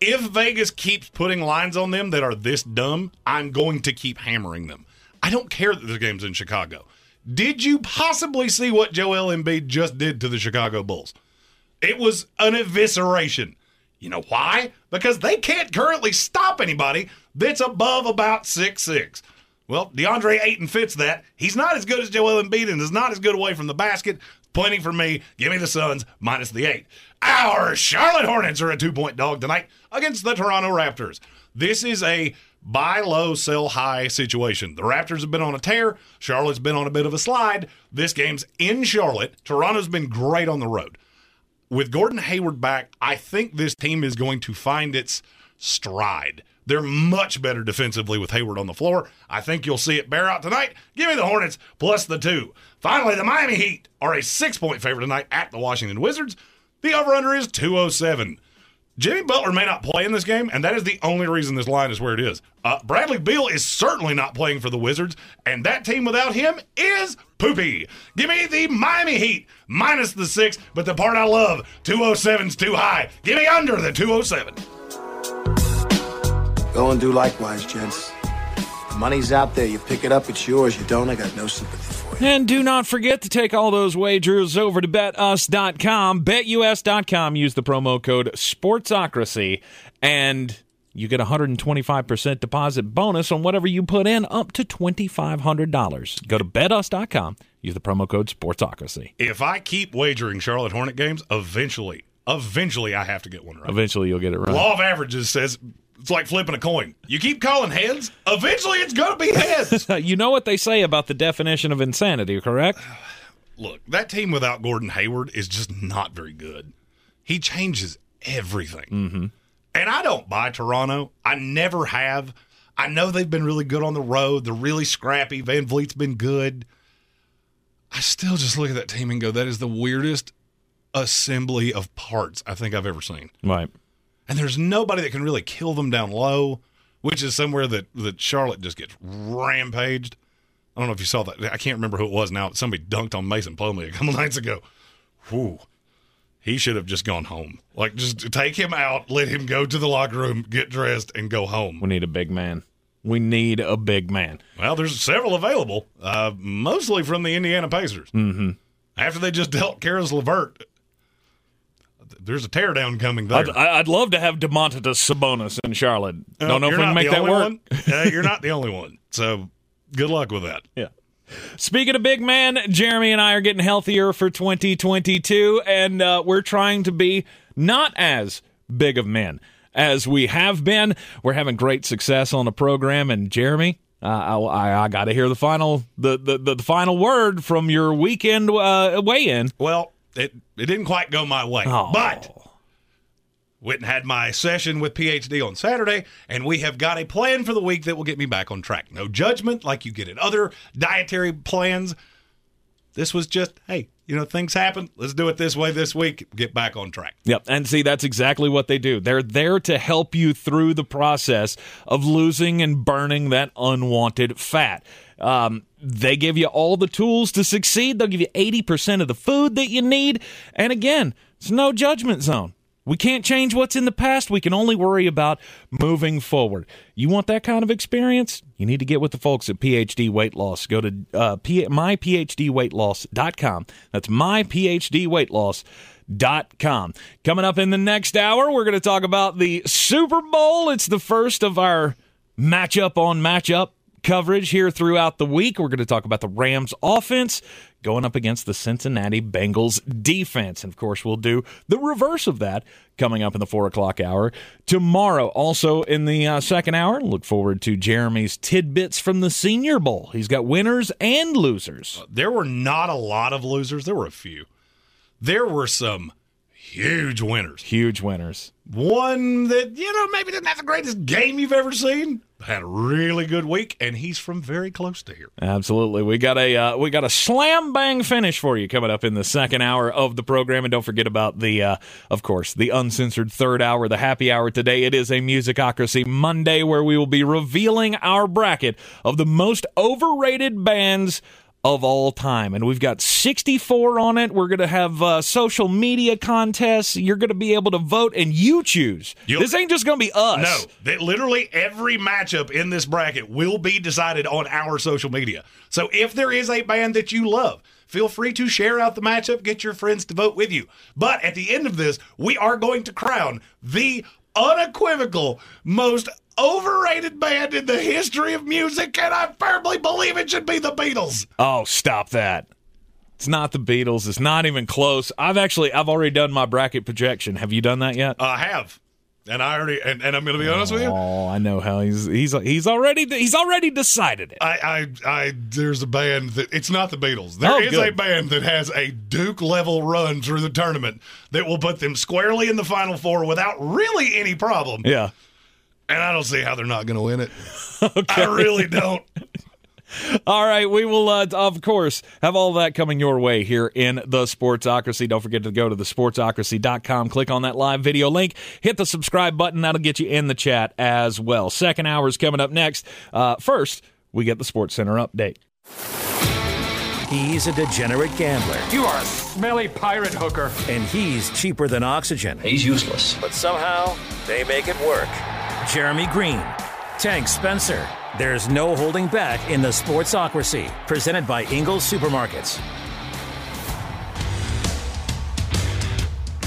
If Vegas keeps putting lines on them that are this dumb, I'm going to keep hammering them. I don't care that this game's in Chicago. Did you possibly see what Joel Embiid just did to the Chicago Bulls? It was an evisceration. You know why? Because they can't currently stop anybody that's above about six six. Well, DeAndre Ayton fits that. He's not as good as Joel Embiid and is not as good away from the basket. Plenty for me, give me the Suns minus the eight. Our Charlotte Hornets are a two point dog tonight against the Toronto Raptors. This is a buy low, sell high situation. The Raptors have been on a tear. Charlotte's been on a bit of a slide. This game's in Charlotte. Toronto's been great on the road with Gordon Hayward back, I think this team is going to find its stride. They're much better defensively with Hayward on the floor. I think you'll see it bear out tonight. Give me the Hornets plus the two. Finally, the Miami Heat are a six point favorite tonight at the Washington Wizards. The over under is 207. Jimmy Butler may not play in this game, and that is the only reason this line is where it is. Uh, Bradley Beal is certainly not playing for the Wizards, and that team without him is poopy. Give me the Miami Heat minus the six, but the part I love, 207's too high. Give me under the 207. Go and do likewise, gents. The money's out there. You pick it up, it's yours. You don't, I got no sympathy for you. And do not forget to take all those wagers over to betus.com, betus.com. Use the promo code SPORTSOCRACY, and you get a 125% deposit bonus on whatever you put in up to $2,500. Go to betus.com, use the promo code SPORTSOCRACY. If I keep wagering Charlotte Hornet games, eventually, eventually I have to get one right. Eventually you'll get it right. Law of averages says it's like flipping a coin. You keep calling heads, eventually it's going to be heads. [LAUGHS] you know what they say about the definition of insanity, correct? Look, that team without Gordon Hayward is just not very good. He changes everything. Mm-hmm. And I don't buy Toronto. I never have. I know they've been really good on the road. They're really scrappy. VanVleet's been good. I still just look at that team and go, that is the weirdest assembly of parts I think I've ever seen. Right. And there's nobody that can really kill them down low, which is somewhere that, that Charlotte just gets rampaged. I don't know if you saw that. I can't remember who it was now. Somebody dunked on Mason Plumlee a couple [LAUGHS] nights ago. Whew. He should have just gone home. Like, just take him out, let him go to the locker room, get dressed, and go home. We need a big man. We need a big man. Well, there's several available, uh, mostly from the Indiana Pacers. Mm-hmm. After they just dealt Caris LeVert, there's a teardown coming there. I'd, I'd love to have Domantas Sabonis in Charlotte. Uh, Don't know if we can make that work. [LAUGHS] Uh, you're not the only one. So good luck with that. Yeah. Speaking of big man, Jeremy and I are getting healthier for 2022, and uh, we're trying to be not as big of men as we have been. We're having great success on the program, and Jeremy, uh, I, I got to hear the final the, the, the, final word from your weekend uh, weigh-in. Well, it it didn't quite go my way, Oh. but went and had my session with PhD on Saturday, and we have got a plan for the week that will get me back on track. No judgment like you get in other dietary plans. This was just, hey, you know, things happen. Let's do it this way this week. Get back on track. Yep. And see, that's exactly what they do. They're there to help you through the process of losing and burning that unwanted fat. Um, they give you all the tools to succeed. They'll give you 80% of the food that you need. And again, it's no judgment zone. We can't change what's in the past. We can only worry about moving forward. You want that kind of experience? You need to get with the folks at PhD Weight Loss. Go to uh, P- myphdweightloss.com. That's myphdweightloss.com. Coming up in the next hour, we're going to talk about the Super Bowl. It's the first of our matchup on matchup coverage here throughout the week. We're going to talk about the Rams offense going up against the Cincinnati Bengals defense. And of course, we'll do the reverse of that coming up in the four o'clock hour tomorrow. Also, in the uh, second hour, look forward to Jeremy's tidbits from the Senior Bowl. He's got winners and losers. There were not a lot of losers, there were a few. There were some huge winners. Huge winners. One that, you know, maybe didn't have the greatest game you've ever seen. Had a really good week, and he's from very close to here. Absolutely, we got a uh, we got a slam bang finish for you coming up in the second hour of the program, and don't forget about the, uh, of course, the uncensored third hour, the happy hour today. It is a Musicocracy Monday where we will be revealing our bracket of the most overrated bands of all time. And we've got 64 on it. We're going to have uh, social media contests. You're going to be able to vote and you choose. You'll- this ain't just going to be us. No, that literally every matchup in this bracket will be decided on our social media. So if there is a band that you love, feel free to share out the matchup, get your friends to vote with you. But at the end of this, we are going to crown the unequivocal most overrated band in the history of music, and I firmly believe it should be the Beatles. Oh, stop that. It's not the Beatles. It's not even close. I've actually I've already done my bracket projection. Have you done that yet? I have. And I already and, and I'm gonna be honest with you. Oh, I know how he's he's he's already he's already decided it. I, I, I, there's a band that it's not the Beatles. There Oh, is a band that has a Duke level run through the tournament that will put them squarely in the Final Four without really any problem. Yeah. And I don't see how they're not going to win it. [LAUGHS] I really don't. [LAUGHS] All right, we will, uh, of course, have all that coming your way here in the Sportsocracy. Don't forget to go to the sportsocracy.com, click on that live video link, hit the subscribe button. That'll get you in the chat as well. Second hour is coming up next. Uh, first, we get the Sports Center update. He's a degenerate gambler. You are a smelly pirate hooker. And he's cheaper than oxygen. He's useless. But somehow, they make it work. Jeremy Green, Tank Spencer. There's no holding back in the Sportsocracy, presented by Ingles Supermarkets.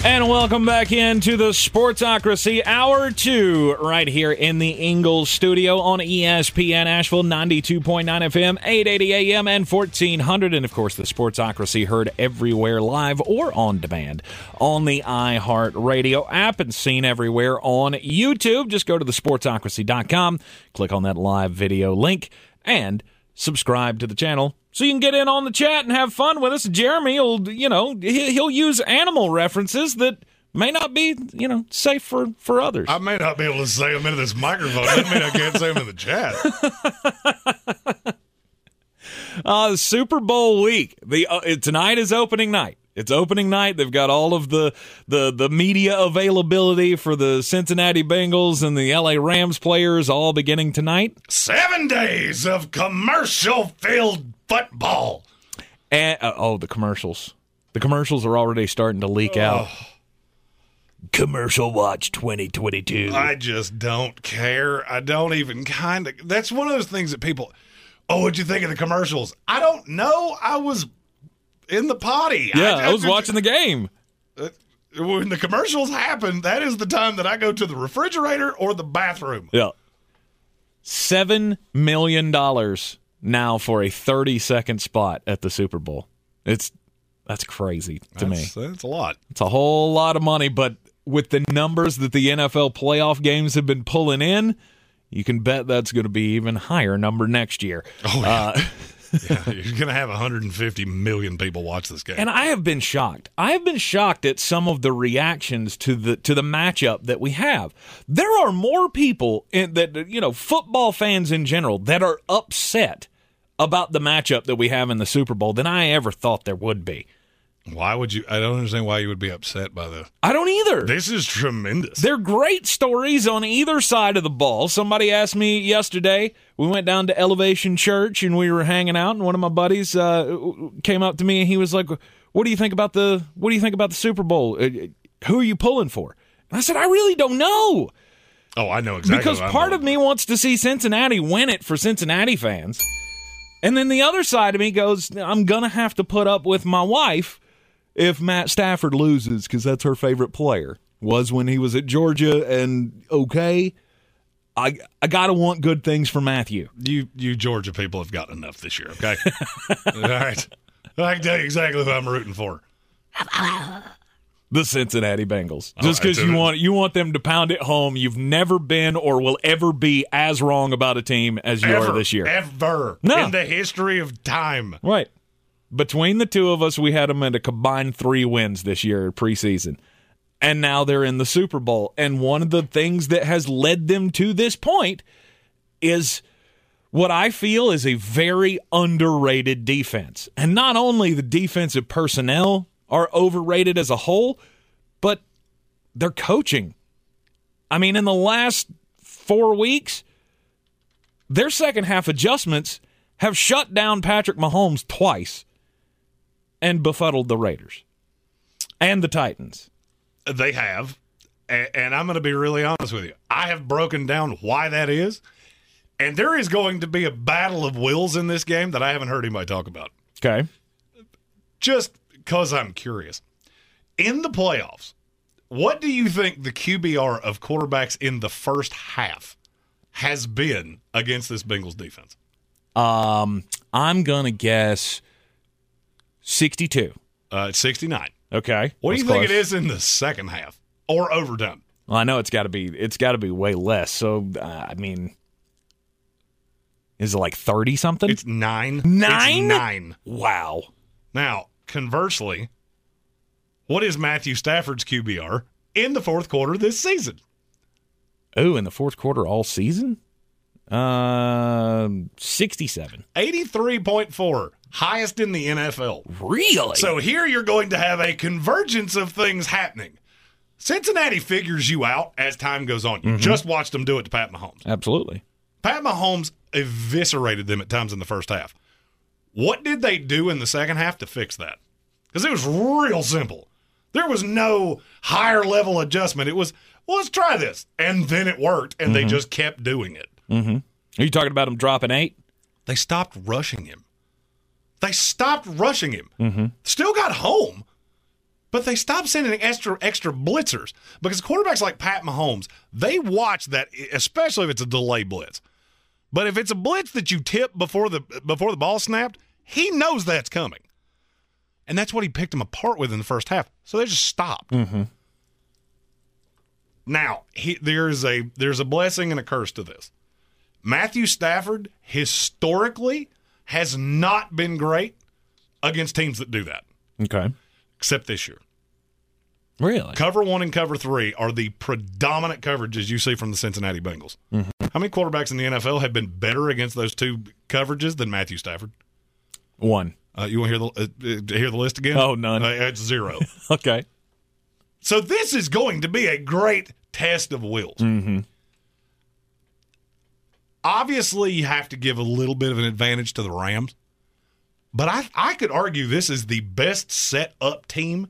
And welcome back into the Sportsocracy Hour 2, right here in the Ingles studio on ESPN Asheville 92.9 FM, 880 AM, and 1400. And of course, the Sportsocracy heard everywhere live or on demand on the iHeart Radio app and seen everywhere on YouTube. Just go to thesportsocracy.com, click on that live video link, and subscribe to the channel so you can get in on the chat and have fun with us. Jeremy will, you know, he- he'll use animal references that may not be, you know, safe for for others. I may not be able to say them into this microphone. That mean I can't say them in the chat. [LAUGHS] Uh, Super Bowl week. The uh, tonight is opening night. It's opening night. They've got all of the, the the media availability for the Cincinnati Bengals and the LA Rams players all beginning tonight. Seven days of commercial filled football. And uh, oh, the commercials. The commercials are already starting to leak out. Commercial Watch 2022. I just don't care. I don't even kind of. That's one of those things that people. Oh, what'd you think of the commercials? I don't know. I was in the potty. yeah, I, was watching the game. When the commercials happen, that is the time that I go to the refrigerator or the bathroom. Yeah. Seven million dollars now for a thirty second spot at the Super Bowl. It's that's crazy to That's, me. that's a lot. It's a whole lot of money, but with the numbers that the NFL playoff games have been pulling in, you can bet that's going to be even higher number next year. Oh, yeah. Uh, [LAUGHS] [LAUGHS] yeah, you're going to have 150 million people watch this game. And I have been shocked. I have been shocked at some of the reactions to the to the matchup that we have. There are more people in, that you know, football fans in general that are upset about the matchup that we have in the Super Bowl than I ever thought there would be. Why would you? I don't understand why you would be upset by the. I don't either. This is tremendous. They're great stories on either side of the ball. Somebody asked me yesterday. We went down to Elevation Church and we were hanging out, and one of my buddies uh, came up to me and he was like, "What do you think about the What do you think about the Super Bowl? Uh, Who are you pulling for?" And I said, "I really don't know." Oh, I know exactly. Because part of me wants to see Cincinnati win it for Cincinnati fans. And then the other side of me goes, I'm going to have to put up with my wife if Matt Stafford loses because that's her favorite player. Was when he was at Georgia and okay. I I got to want good things for Matthew. you you Georgia people have got enough this year. Okay, [LAUGHS] all right. I can tell you exactly who I'm rooting for. [LAUGHS] The Cincinnati Bengals. Just because you want you want them to pound it home. You've never been or will ever be as wrong about a team as you ever, are this year. ever No. in the history of time. Right. Between the two of us, we had them at a combined three wins this year preseason. And now they're in the Super Bowl. And one of the things that has led them to this point is what I feel is a very underrated defense. And not only the defensive personnel are overrated as a whole, but their coaching. I mean, in the last four weeks, their second half adjustments have shut down Patrick Mahomes twice and befuddled the Raiders and the Titans. They have, and, and I'm going to be really honest with you. I have broken down why that is, and there is going to be a battle of wills in this game that I haven't heard anybody talk about. Okay. Just because I'm curious. In the playoffs, what do you think the QBR of quarterbacks in the first half has been against this Bengals defense? Um, I'm gonna guess sixty-two. Uh, 69. Okay. What do you think it is in the second half or overtime? Well, I know it's got to be. It's got to be way less. So, uh, I mean, is it like thirty something? It's nine. Nine? It's nine. wow. Now, conversely, what is Matthew Stafford's QBR in the fourth quarter this season? Oh, in the fourth quarter all season, um, sixty-seven. 83.4, highest in the NFL. Really? So here you're going to have a convergence of things happening. Cincinnati figures you out as time goes on. You just watched them do it to Pat Mahomes. Absolutely. Pat Mahomes eviscerated them at times in the first half. What did they do in the second half to fix that? Because it was real simple. There was no higher level adjustment. It was, well, let's try this. And then it worked, and they just kept doing it. Mm-hmm. Are you talking about him dropping eight? They stopped rushing him. They stopped rushing him. Mm-hmm. Still got home, but they stopped sending extra extra blitzers because quarterbacks like Pat Mahomes they watch that, especially if it's a delay blitz. But if it's a blitz that you tip before the before the ball snapped, he knows that's coming, and that's what he picked him apart with in the first half. So they just stopped. Mm-hmm. Now he, there's a there's a blessing and a curse to this. Matthew Stafford historically has not been great against teams that do that. Okay. Except this year. Really? Cover one and cover three are the predominant coverages you see from the Cincinnati Bengals. Mm-hmm. How many quarterbacks in the NFL have been better against those two coverages than Matthew Stafford? One. Uh, you want to hear the uh, hear the list again? Oh, none. Uh, it's zero. [LAUGHS] okay. So this is going to be a great test of wills. Mm-hmm. Obviously, you have to give a little bit of an advantage to the Rams, but I I could argue this is the best set up team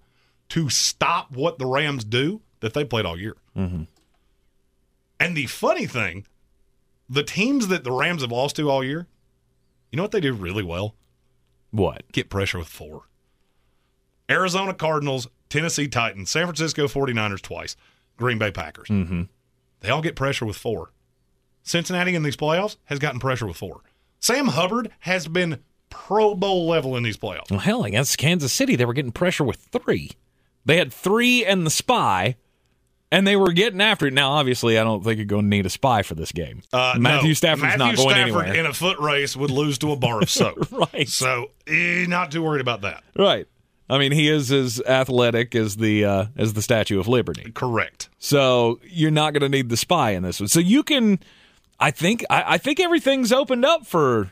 to stop what the Rams do that they played all year. Mm-hmm. And the funny thing, the teams that the Rams have lost to all year, you know what they do really well? What? Get pressure with four. Arizona Cardinals, Tennessee Titans, San Francisco 49ers twice, Green Bay Packers. Mm-hmm. They all get pressure with four. Cincinnati in these playoffs has gotten pressure with four. Sam Hubbard has been Pro Bowl level in these playoffs. Well, hell, against Kansas City, they were getting pressure with three. They had three and the spy, and they were getting after it. Now, obviously, I don't think you're going to need a spy for this game. Uh, Matthew no. Stafford's Matthew not going Stafford anywhere. in a foot race would lose to a bar of soap. [LAUGHS] right. So, eh, not too worried about that. Right. I mean, he is as athletic as the uh, as the Statue of Liberty. Correct. So you're not going to need the spy in this one. So you can, I think, I, I think everything's opened up for.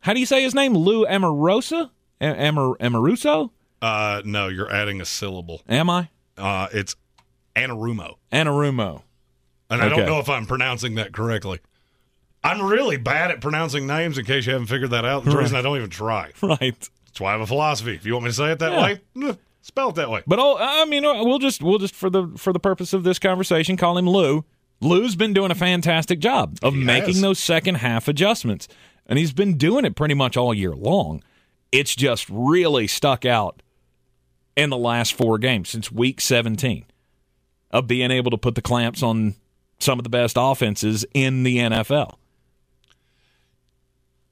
How do you say his name? Lou Amorosa? Amor Amoruso? Uh, no, you're adding a syllable. Am I? Uh, it's Anarumo. Anarumo. And I Okay. don't know if I'm pronouncing that correctly. I'm really bad at pronouncing names in case you haven't figured that out. The reason I don't even try. [LAUGHS] Right. That's why I have a philosophy. If you want me to say it that Yeah. way, eh, spell it that way. But oh, I mean, we'll just we'll just for the for the purpose of this conversation, call him Lou. Lou's been doing a fantastic job of He making has. those second half adjustments, and he's been doing it pretty much all year long. It's just really stuck out in the last four games since week 17 of being able to put the clamps on some of the best offenses in the NFL.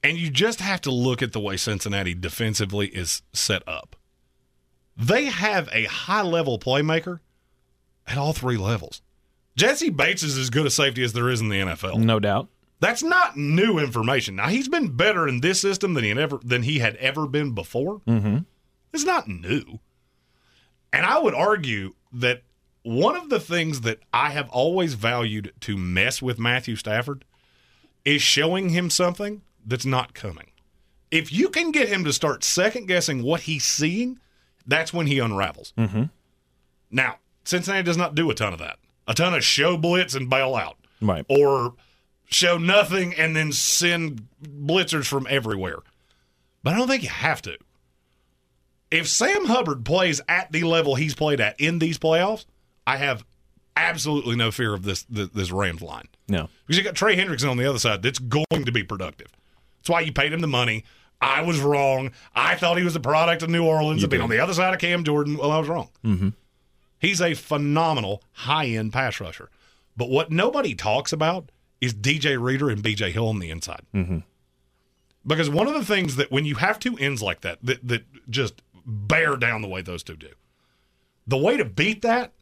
And you just have to look at the way Cincinnati defensively is set up. They have a high level playmaker at all three levels. Jessie Bates is as good a safety as there is in the NFL. No doubt. That's not new information. Now he's been better in this system than he had ever than he had ever been before. Mm-hmm. It's not new. And I would argue that one of the things that I have always valued to mess with Matthew Stafford is showing him something that's not coming. If you can get him to start second guessing what he's seeing, that's when he unravels. Mm-hmm. Now, Cincinnati does not do a ton of that. A ton of show blitz and bail out. Right. Or show nothing and then send blitzers from everywhere. But I don't think you have to. If Sam Hubbard plays at the level he's played at in these playoffs, I have absolutely no fear of this this, this Rams line. No. Because you got Trey Hendrickson on the other side that's going to be productive. That's why you paid him the money. I was wrong. I thought he was a product of New Orleans. I've been on the other side of Cam Jordan. Well, I was wrong. Mm-hmm. He's a phenomenal high end pass rusher. But what nobody talks about is D.J. Reader and BJ Hill on the inside. Mm-hmm. Because one of the things that when you have two ends like that, that, that just bear down the way those two do, the way to beat that,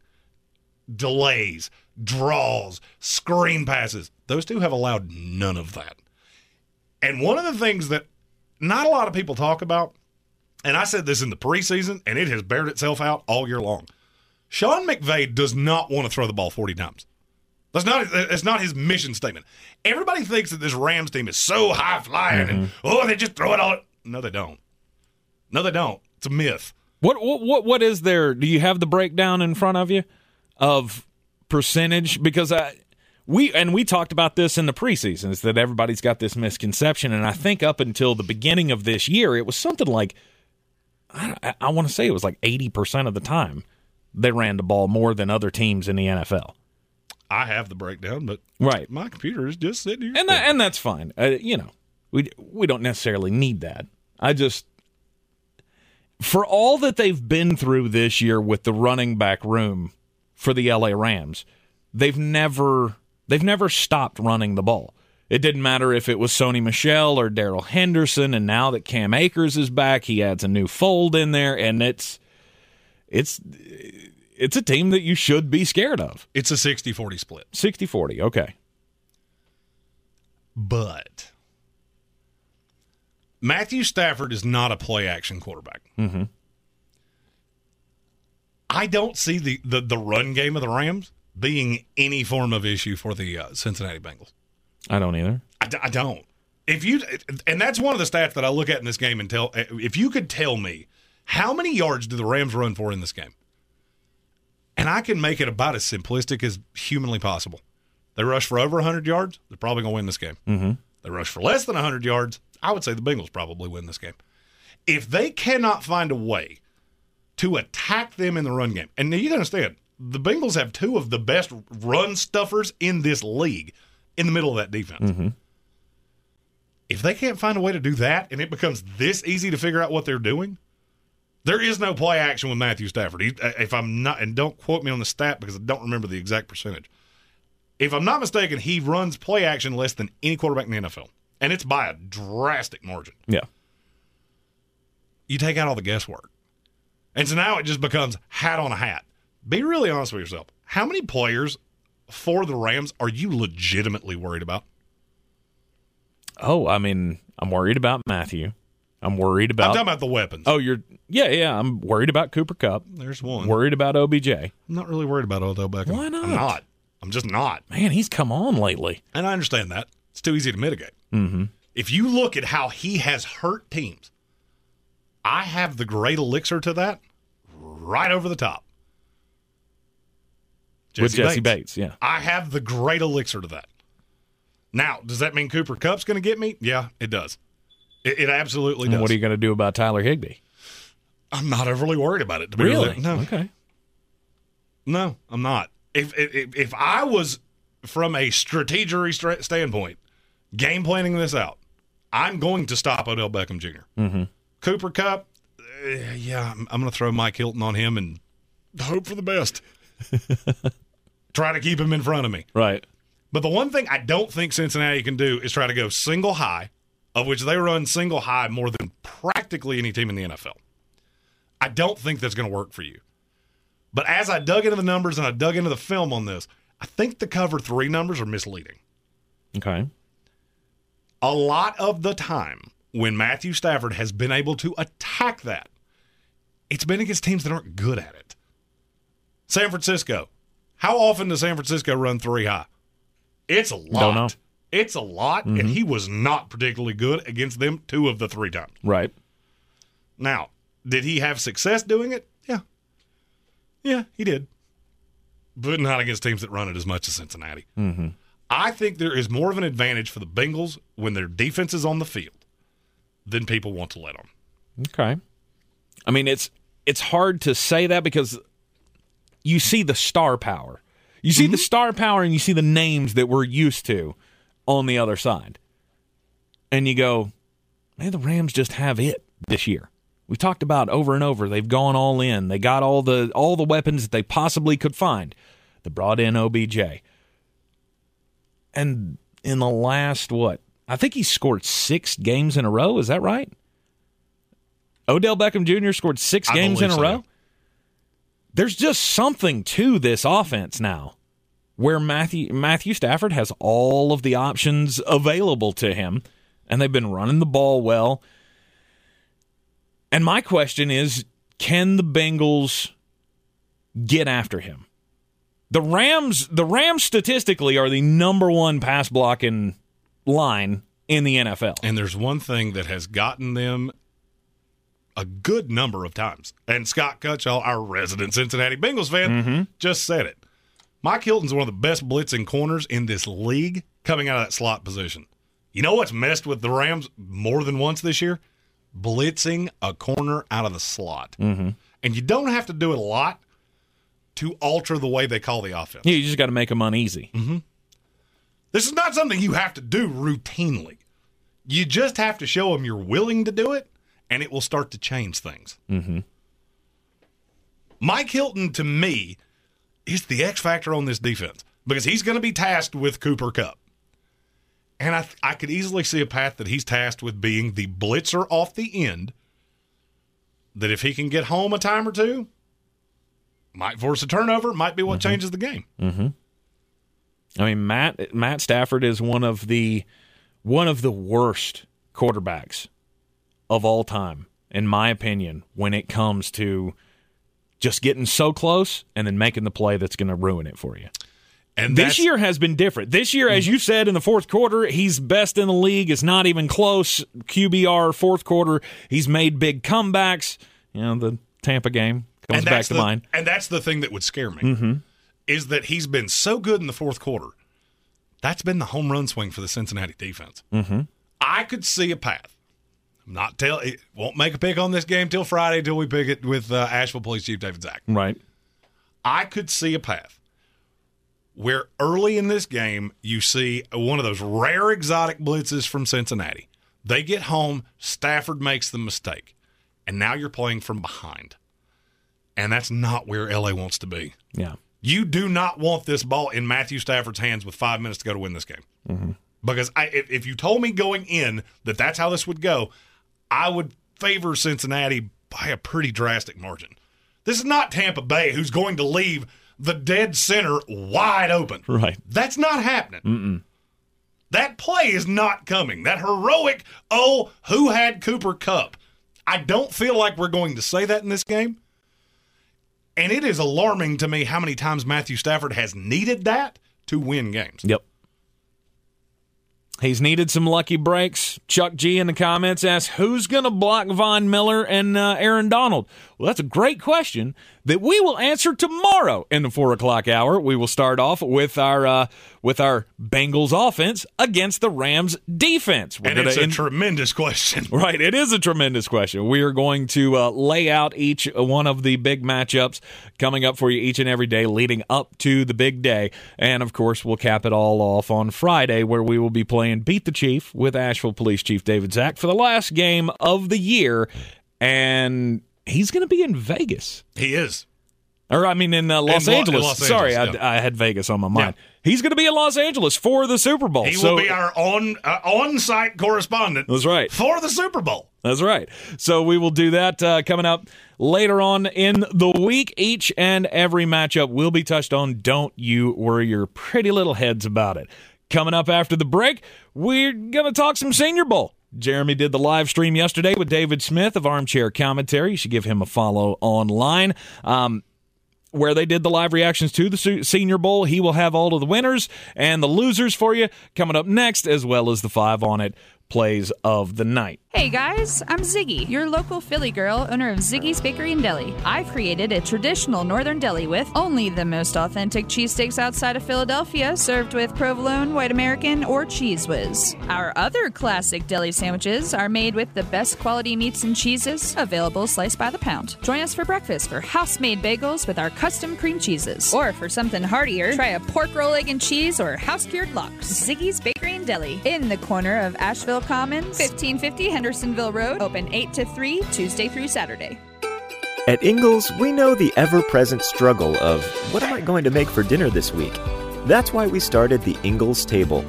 delays, draws, screen passes, those two have allowed none of that. And one of the things that not a lot of people talk about, and I said this in the preseason, and it has bared itself out all year long. Sean McVay does not want to throw the ball 40 times. That's not that's not his mission statement. Everybody thinks that this Rams team is so high flying and mm-hmm. oh they just throw it all. No, they don't. No, they don't. It's a myth. What what what what is there? Do you have the breakdown in front of you of percentage? Because I we and we talked about this in the preseason is that everybody's got this misconception, and I think up until the beginning of this year, it was something like I, I want to say it was like eighty percent of the time they ran the ball more than other teams in the NFL. I have the breakdown, but Right. my computer is just sitting here. and that, and that's fine. Uh, you know, we we don't necessarily need that. I just for all that they've been through this year with the running back room for the LA Rams, they've never they've never stopped running the ball. It didn't matter if it was Sony Michel or Darrell Henderson, and now that Cam Akers is back, he adds a new fold in there, and it's it's it's a team that you should be scared of. it's a 60-40 split. 60-40, okay. But Matthew Stafford is not a play action quarterback. Mm-hmm. I don't see the, the, the run game of the Rams being any form of issue for the uh, Cincinnati Bengals. I don't either. I, d- I don't. If you and that's one of the stats that I look at in this game and tell if you could tell me how many yards do the Rams run for in this game, and I can make it about as simplistic as humanly possible. They rush for over 100 yards, they're probably going to win this game. Mm-hmm. They rush for less than 100 yards, I would say the Bengals probably win this game. If they cannot find a way to attack them in the run game, and you understand, the Bengals have two of the best run stuffers in this league in the middle of that defense. Mm-hmm. If they can't find a way to do that and it becomes this easy to figure out what they're doing, there is no play action with Matthew Stafford. He, if I'm not, and don't quote me on the stat because I don't remember the exact percentage. If I'm not mistaken, he runs play action less than any quarterback in the NFL, and it's by a drastic margin. Yeah. You take out all the guesswork. And so now it just becomes hat on a hat. Be really honest with yourself. How many players for the Rams are you legitimately worried about? Oh, I mean, I'm worried about Matthew. I'm worried about. I'm talking about the weapons. oh, you're. Yeah, yeah. I'm worried about Cooper Kupp. There's one. Worried about OBJ. I'm not really worried about Odell Beckham. Why not? I'm not. I'm just not. Man, he's come on lately. And I understand that. It's too easy to mitigate. Mm-hmm. If you look at how he has hurt teams, I have the great elixir to that right over the top. With Jessie Bates, yeah. I have the great elixir to that. Now, does that mean Cooper Kupp's going to get me? Yeah, it does. It, it absolutely And does. what are you going to do about Tyler Higbee? I'm not overly worried about it. To be Really? really- no, Okay. no, I'm not. If if, if I was from a strategery standpoint, game planning this out, I'm going to stop Odell Beckham Jr. Mm-hmm. Cooper Kupp, uh, yeah, I'm, I'm going to throw Mike Hilton on him and hope for the best. [LAUGHS] Try to keep him in front of me. Right. But the one thing I don't think Cincinnati can do is try to go single high, of which they run single high more than practically any team in the NFL. I don't think that's going to work for you. But as I dug into the numbers and I dug into the film on this, I think the cover three numbers are misleading. Okay. A lot of the time when Matthew Stafford has been able to attack that, it's been against teams that aren't good at it. San Francisco. How often does San Francisco run three high? It's a lot. Don't know. It's a lot, and he was not particularly good against them two of the three times. Right. Now, did he have success doing it? Yeah. Yeah, he did. But not against teams that run it as much as Cincinnati. Mm-hmm. I think there is more of an advantage for the Bengals when their defense is on the field than people want to let on. Okay. I mean, it's it's hard to say that because you see the star power. You see the mm-hmm. star power and you see the names that we're used to on the other side. And you go, man, the Rams just have it this year. We talked about over and over. They've gone all in. They got all the all the weapons that they possibly could find. They brought in OBJ. And in the last what? I think he scored 6 games in a row, is that right? Odell Beckham Jr. scored 6 I games in a so, row. There's just something to this offense now where Matthew Matthew Stafford has all of the options available to him and they've been running the ball well. And my question is can the Bengals get after him? The Rams the Rams statistically are the number 1 pass blocking line in the NFL. And there's one thing that has gotten them a good number of times. And Scott Cutchall, our resident Cincinnati Bengals fan, just said it. Mike Hilton's one of the best blitzing corners in this league coming out of that slot position. You know what's messed with the Rams more than once this year? Blitzing a corner out of the slot. Mm-hmm. And you don't have to do it a lot to alter the way they call the offense. You just got to make them uneasy. Mm-hmm. This is not something you have to do routinely. You just have to show them you're willing to do it, and it will start to change things. Mm-hmm. Mike Hilton, to me, is the X factor on this defense because he's going to be tasked with Cooper Kupp. And I, I could easily see a path that he's tasked with being the blitzer off the end. That if he can get home a time or two, might force a turnover, might be what mm-hmm. changes the game. Mm-hmm. I mean, Matt Matt Stafford is one of the one of the worst quarterbacks of all time, in my opinion, when it comes to just getting so close and then making the play that's going to ruin it for you. And this year has been different. This year, as you said in the fourth quarter, he's best in the league. It's not even close. QBR fourth quarter, he's made big comebacks. You know, the Tampa game comes back to the, mind. And that's the thing that would scare me mm-hmm. is that he's been so good in the fourth quarter. That's been the home run swing for the Cincinnati defense. Mm-hmm. I could see a path. I'm not tell it won't make a pick on this game till Friday till we pick it with uh, Asheville Police Chief David Zack. Right. I could see a path where early in this game you see one of those rare exotic blitzes from Cincinnati. They get home, Stafford makes the mistake, and now you're playing from behind. And that's not where LA wants to be. Yeah. You do not want this ball in Matthew Stafford's hands with five minutes to go to win this game. Mm-hmm. Because I, if, if you told me going in that that's how this would go, I would favor Cincinnati by a pretty drastic margin. This is not Tampa Bay, who's going to leave the dead center wide open. Right. That's not happening. Mm-mm. That play is not coming. That heroic, oh, who had Cooper Kupp? I don't feel like we're going to say that in this game. And it is alarming to me how many times Matthew Stafford has needed that to win games. Yep. He's needed some lucky breaks. Chuck G in the comments asks, Who's going to block Von Miller and uh, Aaron Donald? Well, that's a great question that we will answer tomorrow in the four o'clock hour. We will start off with our uh, with our Bengals offense against the Rams defense. We're and it's a in- tremendous question, [LAUGHS] right? It is a tremendous question. We are going to uh, lay out each one of the big matchups coming up for you each and every day, leading up to the big day, and of course, we'll cap it all off on Friday, where we will be playing Beat the Chief with Asheville Police Chief David Zack for the last game of the year, and he's going to be in Vegas. He is. Or I mean, in uh, Los, in Angeles. Los Sorry, Angeles, I, I, had Vegas on my mind. Yeah. He's going to be in Los Angeles for the Super Bowl. He so, will be our on uh, on site correspondent. That's right for the Super Bowl. That's right. So we will do that uh, coming up later on in the week. Each and every matchup will be touched on. Don't you worry your pretty little heads about it. Coming up after the break, we're going to talk some Senior Bowl. Jeremy did the live stream yesterday with David Smith of Armchair Commentary. You should give him a follow online. Um, where they did the live reactions to the Senior Bowl. He will have all of the winners and the losers for you coming up next, as well as the five on it plays of the night. Hey guys, I'm Ziggy, your local Philly girl, owner of Ziggy's Bakery and Deli. I've created a traditional northern deli with only the most authentic cheesesteaks outside of Philadelphia, served with provolone, white American, or cheese Whiz. Our other classic deli sandwiches are made with the best quality meats and cheeses, available sliced by the pound. Join us for breakfast for house-made bagels with our custom cream cheeses. Or for something heartier, try a pork roll, egg, and cheese or house-cured lox. Ziggy's Bakery and Deli, in the corner of Asheville Commons, 1550 Hendersonville Road, open 8 to 3, Tuesday through Saturday. At Ingles, we know the ever present struggle of what am I going to make for dinner this week? That's why we started the Ingles Table.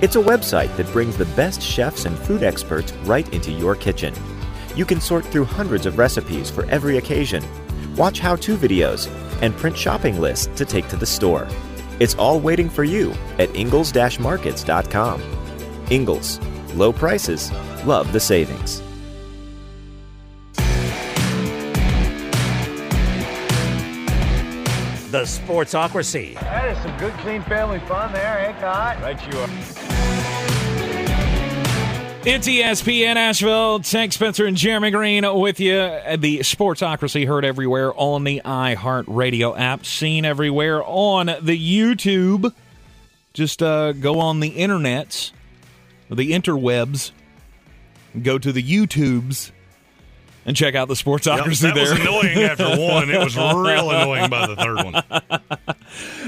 It's a website that brings the best chefs and food experts right into your kitchen. You can sort through hundreds of recipes for every occasion, watch how to videos, and print shopping lists to take to the store. It's all waiting for you at ingles markets.com. Ingles, low prices, Love the savings. The Sportsocracy. That is some good, clean family fun there, eh, Cot? Right you are. It's ESPN Asheville. Tank Spencer and Jeremy Green with you. The Sportsocracy heard everywhere on the iHeartRadio app, seen everywhere on the YouTube. Just uh, go on the internets, the interwebs, go to the YouTubes and check out the Sportsocracy Yep, that there. was annoying after one. It was real annoying by the third one. [LAUGHS]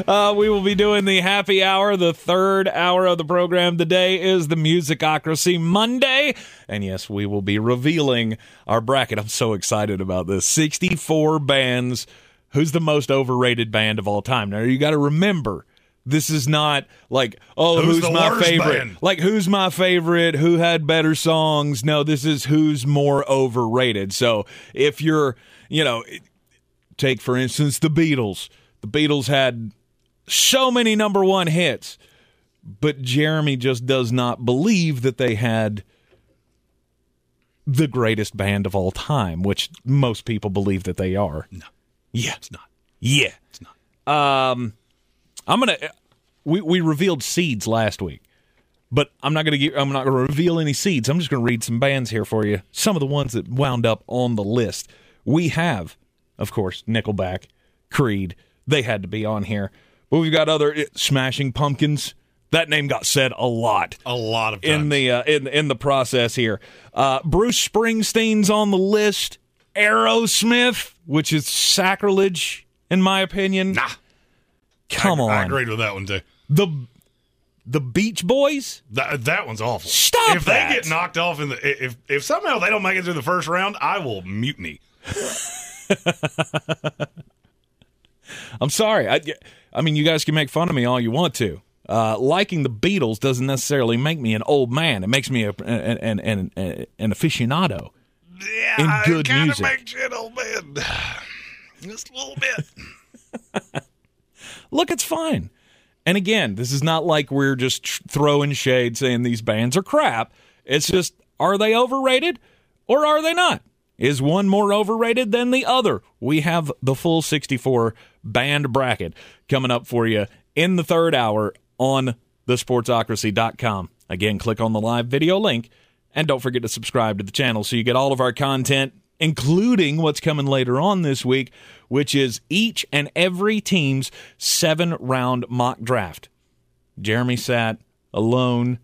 Uh, we will be doing the happy hour, the third hour of the program. Today is the Musicocracy Monday. And yes, we will be revealing our bracket. I'm so excited about this. 64 bands. Who's the most overrated band of all time? Now, you got to remember. This is not like, oh, Who's who's, my favorite? band? Like, who's my favorite? Who had better songs? No, this is who's more overrated. So if you're, you know, take for instance the Beatles. The Beatles had so many number one hits, but Jeremy just does not believe that they had the greatest band of all time, which most people believe that they are. No. Yeah. It's not. Yeah. It's not. Um I'm going to we we revealed seeds last week. But I'm not going to get, I'm not to reveal any seeds. I'm just going to read some bands here for you. Some of the ones that wound up on the list. We have of course Nickelback, Creed. They had to be on here. But we've got other eh, Smashing Pumpkins. That name got said a lot A lot of times. in the uh, in in the process here. Uh, Bruce Springsteen's on the list. Aerosmith, which is sacrilege in my opinion. Nah. Come I, on. I agreed with that one too. The the Beach Boys. That, that one's awful. Stop If that. they get knocked off in the if if somehow they don't make it through the first round, I will mutiny. [LAUGHS] I'm sorry. I, I mean, you guys can make fun of me all you want to. Uh, liking the Beatles doesn't necessarily make me an old man. It makes me a, an, an, an, an aficionado Yeah, in it good music. makes you an old man. [SIGHS] Just a little bit. [LAUGHS] Look, it's fine. And again, this is not like we're just throwing shade saying these bands are crap. It's just, are they overrated or are they not? Is one more overrated than the other? We have the full 64 band bracket coming up for you in the third hour on thesportsocracy.com. Again, click on the live video link and don't forget to subscribe to the channel so you get all of our content, including what's coming later on this week, which is each and every team's seven round mock draft. Jeremy sat alone,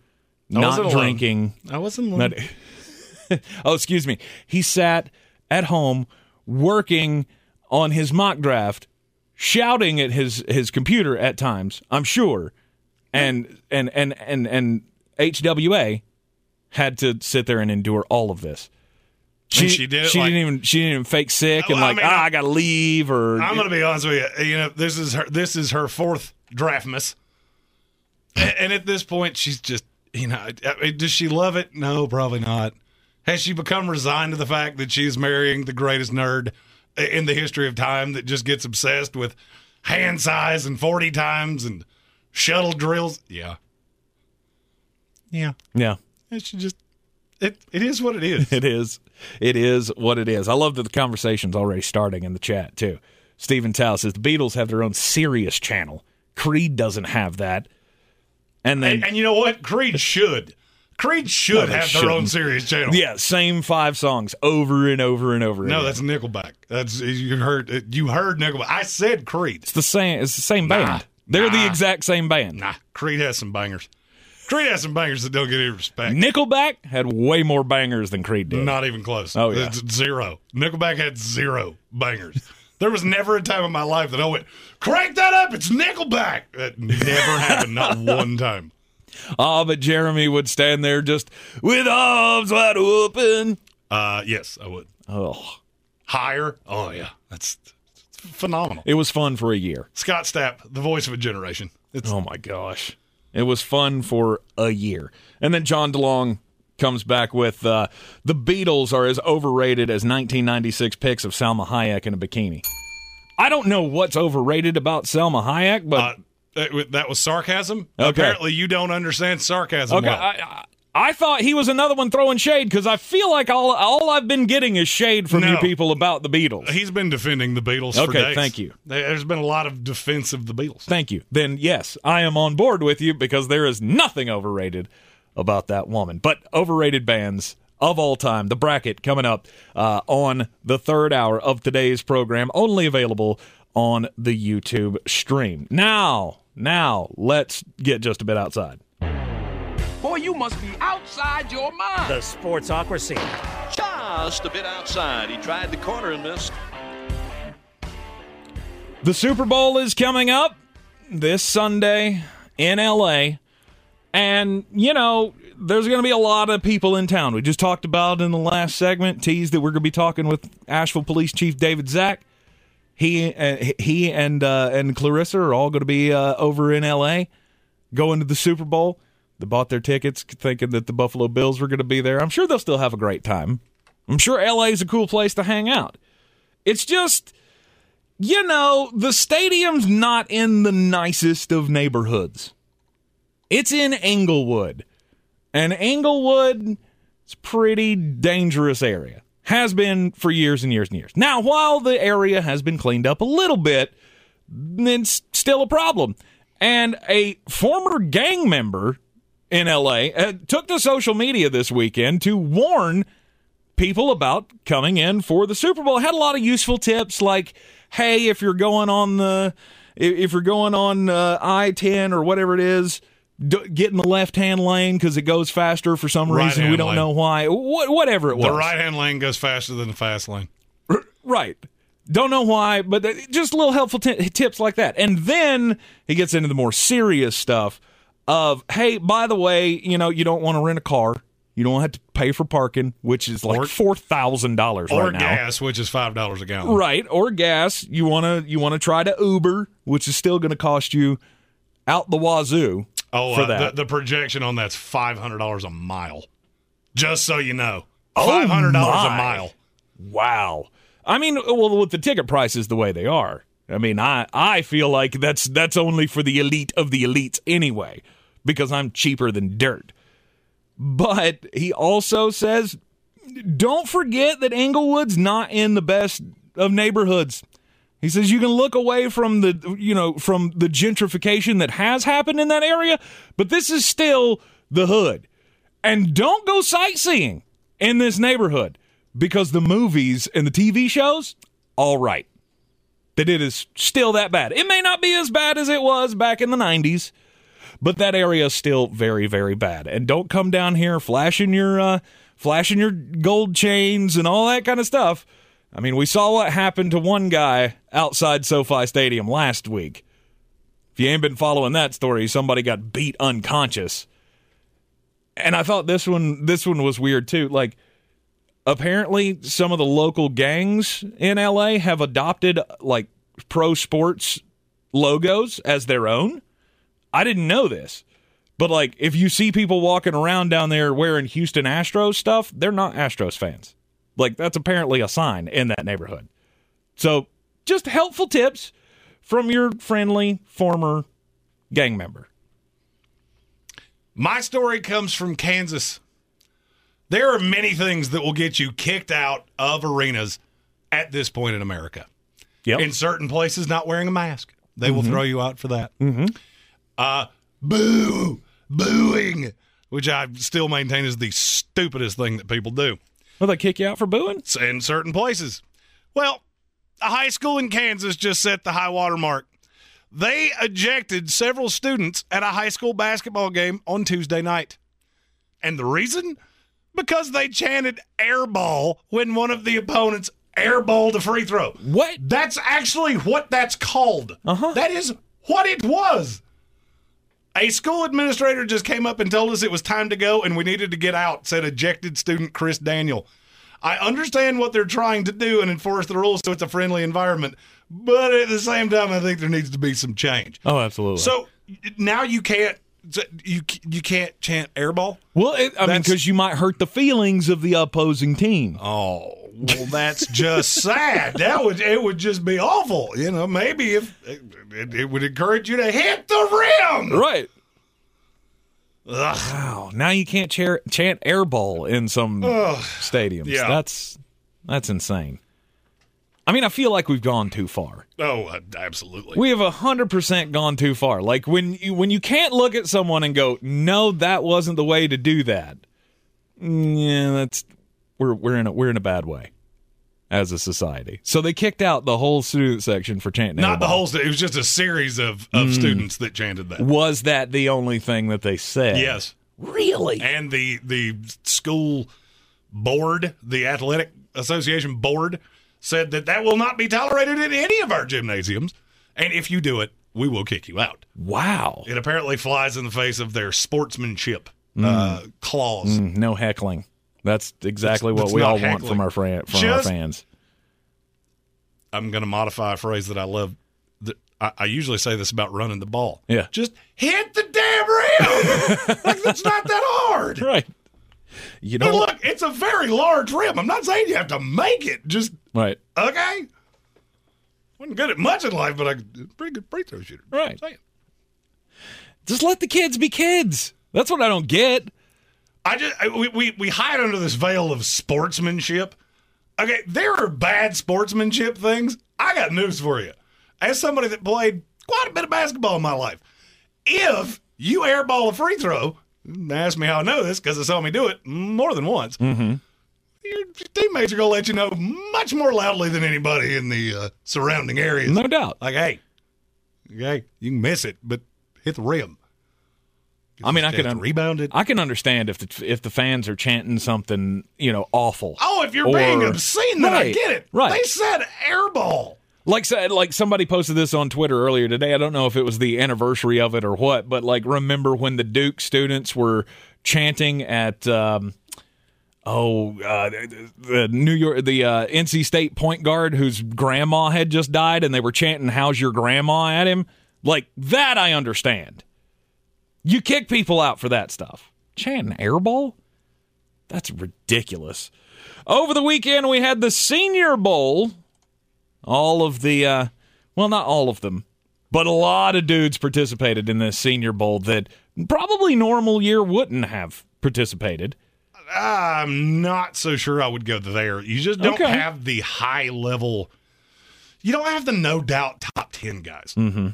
I not wasn't alone. drinking. I wasn't Not- [LAUGHS] oh, excuse me. He sat at home working on his mock draft, shouting at his his computer at times. I'm sure, and and and and and HWA had to sit there and endure all of this. And she did. She like, didn't even. She didn't even fake sick and Well, I like mean, ah, I- gotta leave or. I'm going to be honest with you. You know, this is her. This is her fourth draftmas, and, and at this point, she's just. You know, I mean, does she love it? No, probably not. Has she become resigned to the fact that she's marrying the greatest nerd in the history of time that just gets obsessed with hand size and 40 times and shuttle drills? Yeah. Yeah. yeah. And she just. It, it is what it is. [LAUGHS] It is. It is what it is. I love that the conversation's already starting in the chat too. Stephen Tao says the Beatles have their own Sirius channel. Creed doesn't have that. And then and, and you know what? Creed should. Creed should No, have their own shouldn't. Sirius channel. yeah, same five songs over and over and over. No, again. that's Nickelback. That's you heard. You heard Nickelback. I said Creed. it's the same. It's the same Nah, band. They're the exact same band. Nah, Creed has some bangers. Creed has some bangers that don't get any respect. Nickelback had way more bangers than Creed did. Not even close. Oh, yeah. It's zero. Nickelback had zero bangers. there was never a time in my life that I went, crank that up. It's Nickelback. That never happened. Not [LAUGHS] one time. Ah, but Jeremy would stand there just with arms wide open. Uh, yes, I would. Oh, Higher. Oh yeah, that's, that's phenomenal. it was fun for a year. Scott Stapp, the voice of a generation. It's Oh my gosh. It was fun for a year. And then John DeLong comes back with uh, the Beatles are as overrated as 1996 pics of Salma Hayek in a bikini. I don't know what's overrated about Salma Hayek, but uh, that, was sarcasm. Okay. Apparently, you don't understand sarcasm. okay, well. I, I, thought he was another one throwing shade because I feel like all all I've been getting is shade from you people about the Beatles. He's been defending the Beatles for Okay, thank you. There's been a lot of defense of the Beatles. Thank you. Then yes, I am on board with you because there is nothing overrated about that woman. But overrated bands of all time, the bracket coming up uh, on the third hour of today's program, only available on the YouTube stream. Now, now let's get just a bit outside. Boy, you must be outside your mind. The Sportsocracy. Just a bit outside. He tried the corner and missed. The Super Bowl is coming up this Sunday in LA. And, you know, there's going to be a lot of people in town. We just talked about in the last segment, teased that we're going to be talking with Asheville Police Chief David Zack. He, uh, he and uh, and Clarissa are all going to be uh, over in LA going to the Super Bowl. They bought their tickets thinking that the Buffalo Bills were going to be there. I'm sure they'll still have a great time. I'm sure LA is a cool place to hang out. It's just you know, the stadium's not in the nicest of neighborhoods. It's in Inglewood. And Inglewood is pretty dangerous area. Has been for years and years and years. Now, while the area has been cleaned up a little bit, it's still a problem. And a former gang member in LA uh, took to social media this weekend to warn people about coming in for the Super Bowl. Had a lot of useful tips like hey, if you're going on the if you're going on uh, I-10 or whatever it is, d- get in the left-hand lane because it goes faster for some reason. Right-hand We don't lane. know why. Wh- whatever it was. The right hand lane goes faster than the fast lane. [CLEARS THROAT] Right. Don't know why, but th- just little helpful t- tips like that. And then he gets into the more serious stuff of, hey, by the way, you know, you don't want to rent a car. You don't have to pay for parking, which is like Or- four thousand dollars Or right now. gas, which is five dollars a gallon. Right, or gas. You want to you want to try to Uber, which is still going to cost you out the wazoo Oh, for uh, that. The, the projection on that's five hundred dollars a mile. Just so you know, Oh, five hundred dollars a mile. Wow. I mean, well, with the ticket prices the way they are, I mean, I I feel like that's that's only for the elite of the elites anyway, because I'm cheaper than dirt. But he also says, don't forget that Inglewood's not in the best of neighborhoods. He says you can look away from the you know from the gentrification that has happened in that area, but this is still the hood. And don't go sightseeing in this neighborhood because the movies and the TV shows, all right. That it is still that bad. It may not be as bad as it was back in the 90s, but that area is still very, very bad. And don't come down here flashing your uh, flashing your gold chains and all that kind of stuff. I mean, we saw what happened to one guy outside SoFi Stadium last week. If you ain't been following that story, somebody got beat unconscious. And I thought this one this one was weird too. Like apparently some of the local gangs in LA have adopted like pro sports logos as their own. I didn't know this. But like if you see people walking around down there wearing Houston Astros stuff, they're not Astros fans. Like that's apparently a sign in that neighborhood. So, just helpful tips from your friendly former gang member. My story comes from Kansas. There are many things that will get you kicked out of arenas at this point in America. Yep. In certain places, not wearing a mask, they will Mhm. throw you out for that. Mm-hmm. Uh, boo, booing, which I still maintain is the stupidest thing that people do. Will they kick you out for booing? In certain places. Well, a high school in Kansas just set the high water mark. They ejected several students at a high school basketball game on Tuesday night. And the reason? Because they chanted airball when one of the opponents airballed a free throw. What? That's actually what that's called. Uh-huh. That is what it was. A school administrator just came up and told us it was time to go and we needed to get out, said ejected student Chris Daniel. I understand what they're trying to do and enforce the rules so it's a friendly environment, but at the same time, I think there needs to be some change. Oh, absolutely. So now you can't you you can't chant airball. Well, it, I mean, because you might hurt the feelings of the opposing team. Oh, well, that's just [LAUGHS] sad. That would it would just be awful. You know, maybe if it, it would encourage you to hit the rim. Right. Ugh. Wow. Now you can't chair, chant airball in some Ugh. stadiums. Yeah. That's that's insane. I mean, I feel like we've gone too far. Oh, uh, absolutely. We have hundred percent gone too far. Like when you when you can't look at someone and go, "No, that wasn't the way to do that." Mm, Yeah, that's we're we're in a we're in a bad way as a society. So they kicked out the whole student section for chanting. Not the whole. st- It was just a series of of Mm. students that chanted that. Was that the only thing that they said? Yes. Really? And the the school board, the athletic association board, said that that will not be tolerated in any of our gymnasiums. And if you do it, we will kick you out. Wow. It apparently flies in the face of their sportsmanship uh, clause. Mm, no heckling. That's exactly That's- what that's we all want from our from our fans. I'm going to modify a phrase that I love. That I, I usually say this about running the ball. Yeah. Just hit the damn rim. [LAUGHS] like that's not that hard. Right. You know look, it's a very large rim. I'm not saying you have to make it. Just Right. okay. wasn't good at much in life, but I pretty good free throw shooter. Right. Just let the kids be kids. That's what I don't get. I just I- we, we we hide under this veil of sportsmanship. Okay, there are bad sportsmanship things. I got news for you. As somebody that played quite a bit of basketball in my life, if you airball a free throw, ask me how I know this because they saw me do it more than once. Mm-hmm. Your teammates are gonna let you know much more loudly than anybody in the uh, surrounding areas. No doubt. Like, hey, okay, you can miss it, but hit the rim. I mean, I can un- rebound it. I can understand if the if the fans are chanting something, you know, awful. Oh, if you're being obscene, then I get it. Right. They said airball. Like like somebody posted this on Twitter earlier today. I don't know if it was the anniversary of it or what, but like remember when the Duke students were chanting at um, oh uh, the New York the uh, NC State point guard whose grandma had just died, and they were chanting "How's your grandma?" at him. Like that, I understand. You kick people out for that stuff. Chanting airball? That's ridiculous. Over the weekend, we had the Senior Bowl. All of the, uh, well, not all of them, but a lot of dudes participated in this Senior Bowl that probably normal year wouldn't have participated. I'm not so sure I would go there. You just don't Okay. have the high level. You don't have the no doubt top ten guys. Mm-hmm.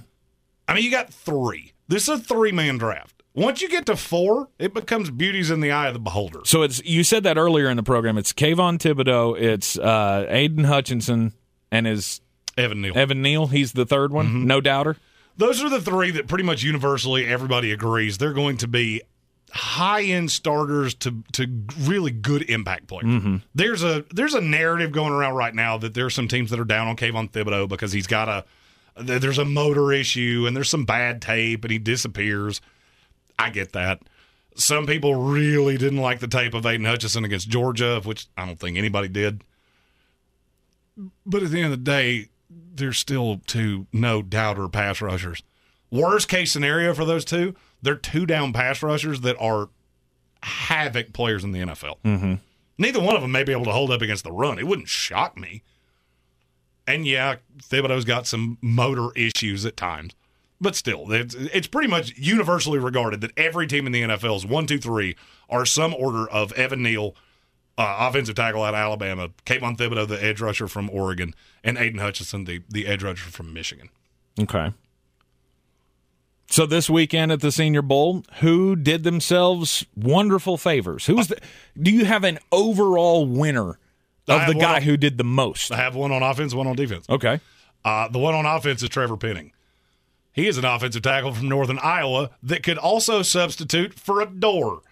I mean, you got three. This is a three man draft. Once you get to four, it becomes beauties in the eye of the beholder. So it's you said that earlier in the program. It's Kayvon Thibodeaux, it's uh, Aidan Hutchinson, and his Evan Neal. Evan Neal. He's the third one, no doubter. Those are the three that pretty much universally everybody agrees they're going to be high end starters to to really good impact players. Mm-hmm. There's a there's a narrative going around right now that there are some teams that are down on Kayvon Thibodeaux because he's got a there's a motor issue and there's some bad tape and he disappears. I get that. Some people really didn't like the tape of Aidan Hutchinson against Georgia, which I don't think anybody did. But at the end of the day, there's still two no doubter pass rushers. Worst case scenario for those two, they're two down pass rushers that are havoc players in the NFL. Mm-hmm. Neither one of them may be able to hold up against the run. It wouldn't shock me. And yeah, Thibodeaux's got some motor issues at times, but still, it's, it's pretty much universally regarded that every team in the NFL's one, two, three are some order of Evan Neal, uh, offensive tackle out of Alabama, Kayvon Thibodeaux, the edge rusher from Oregon, and Aidan Hutchinson, the, the edge rusher from Michigan. Okay. So this weekend at the Senior Bowl, who did themselves wonderful favors? Who's the? Do you have an overall winner of the guy on- who did the most? I have one on offense, one on defense. Okay. Uh, the one on offense is Trevor Penning. He is an offensive tackle from Northern Iowa that could also substitute for a door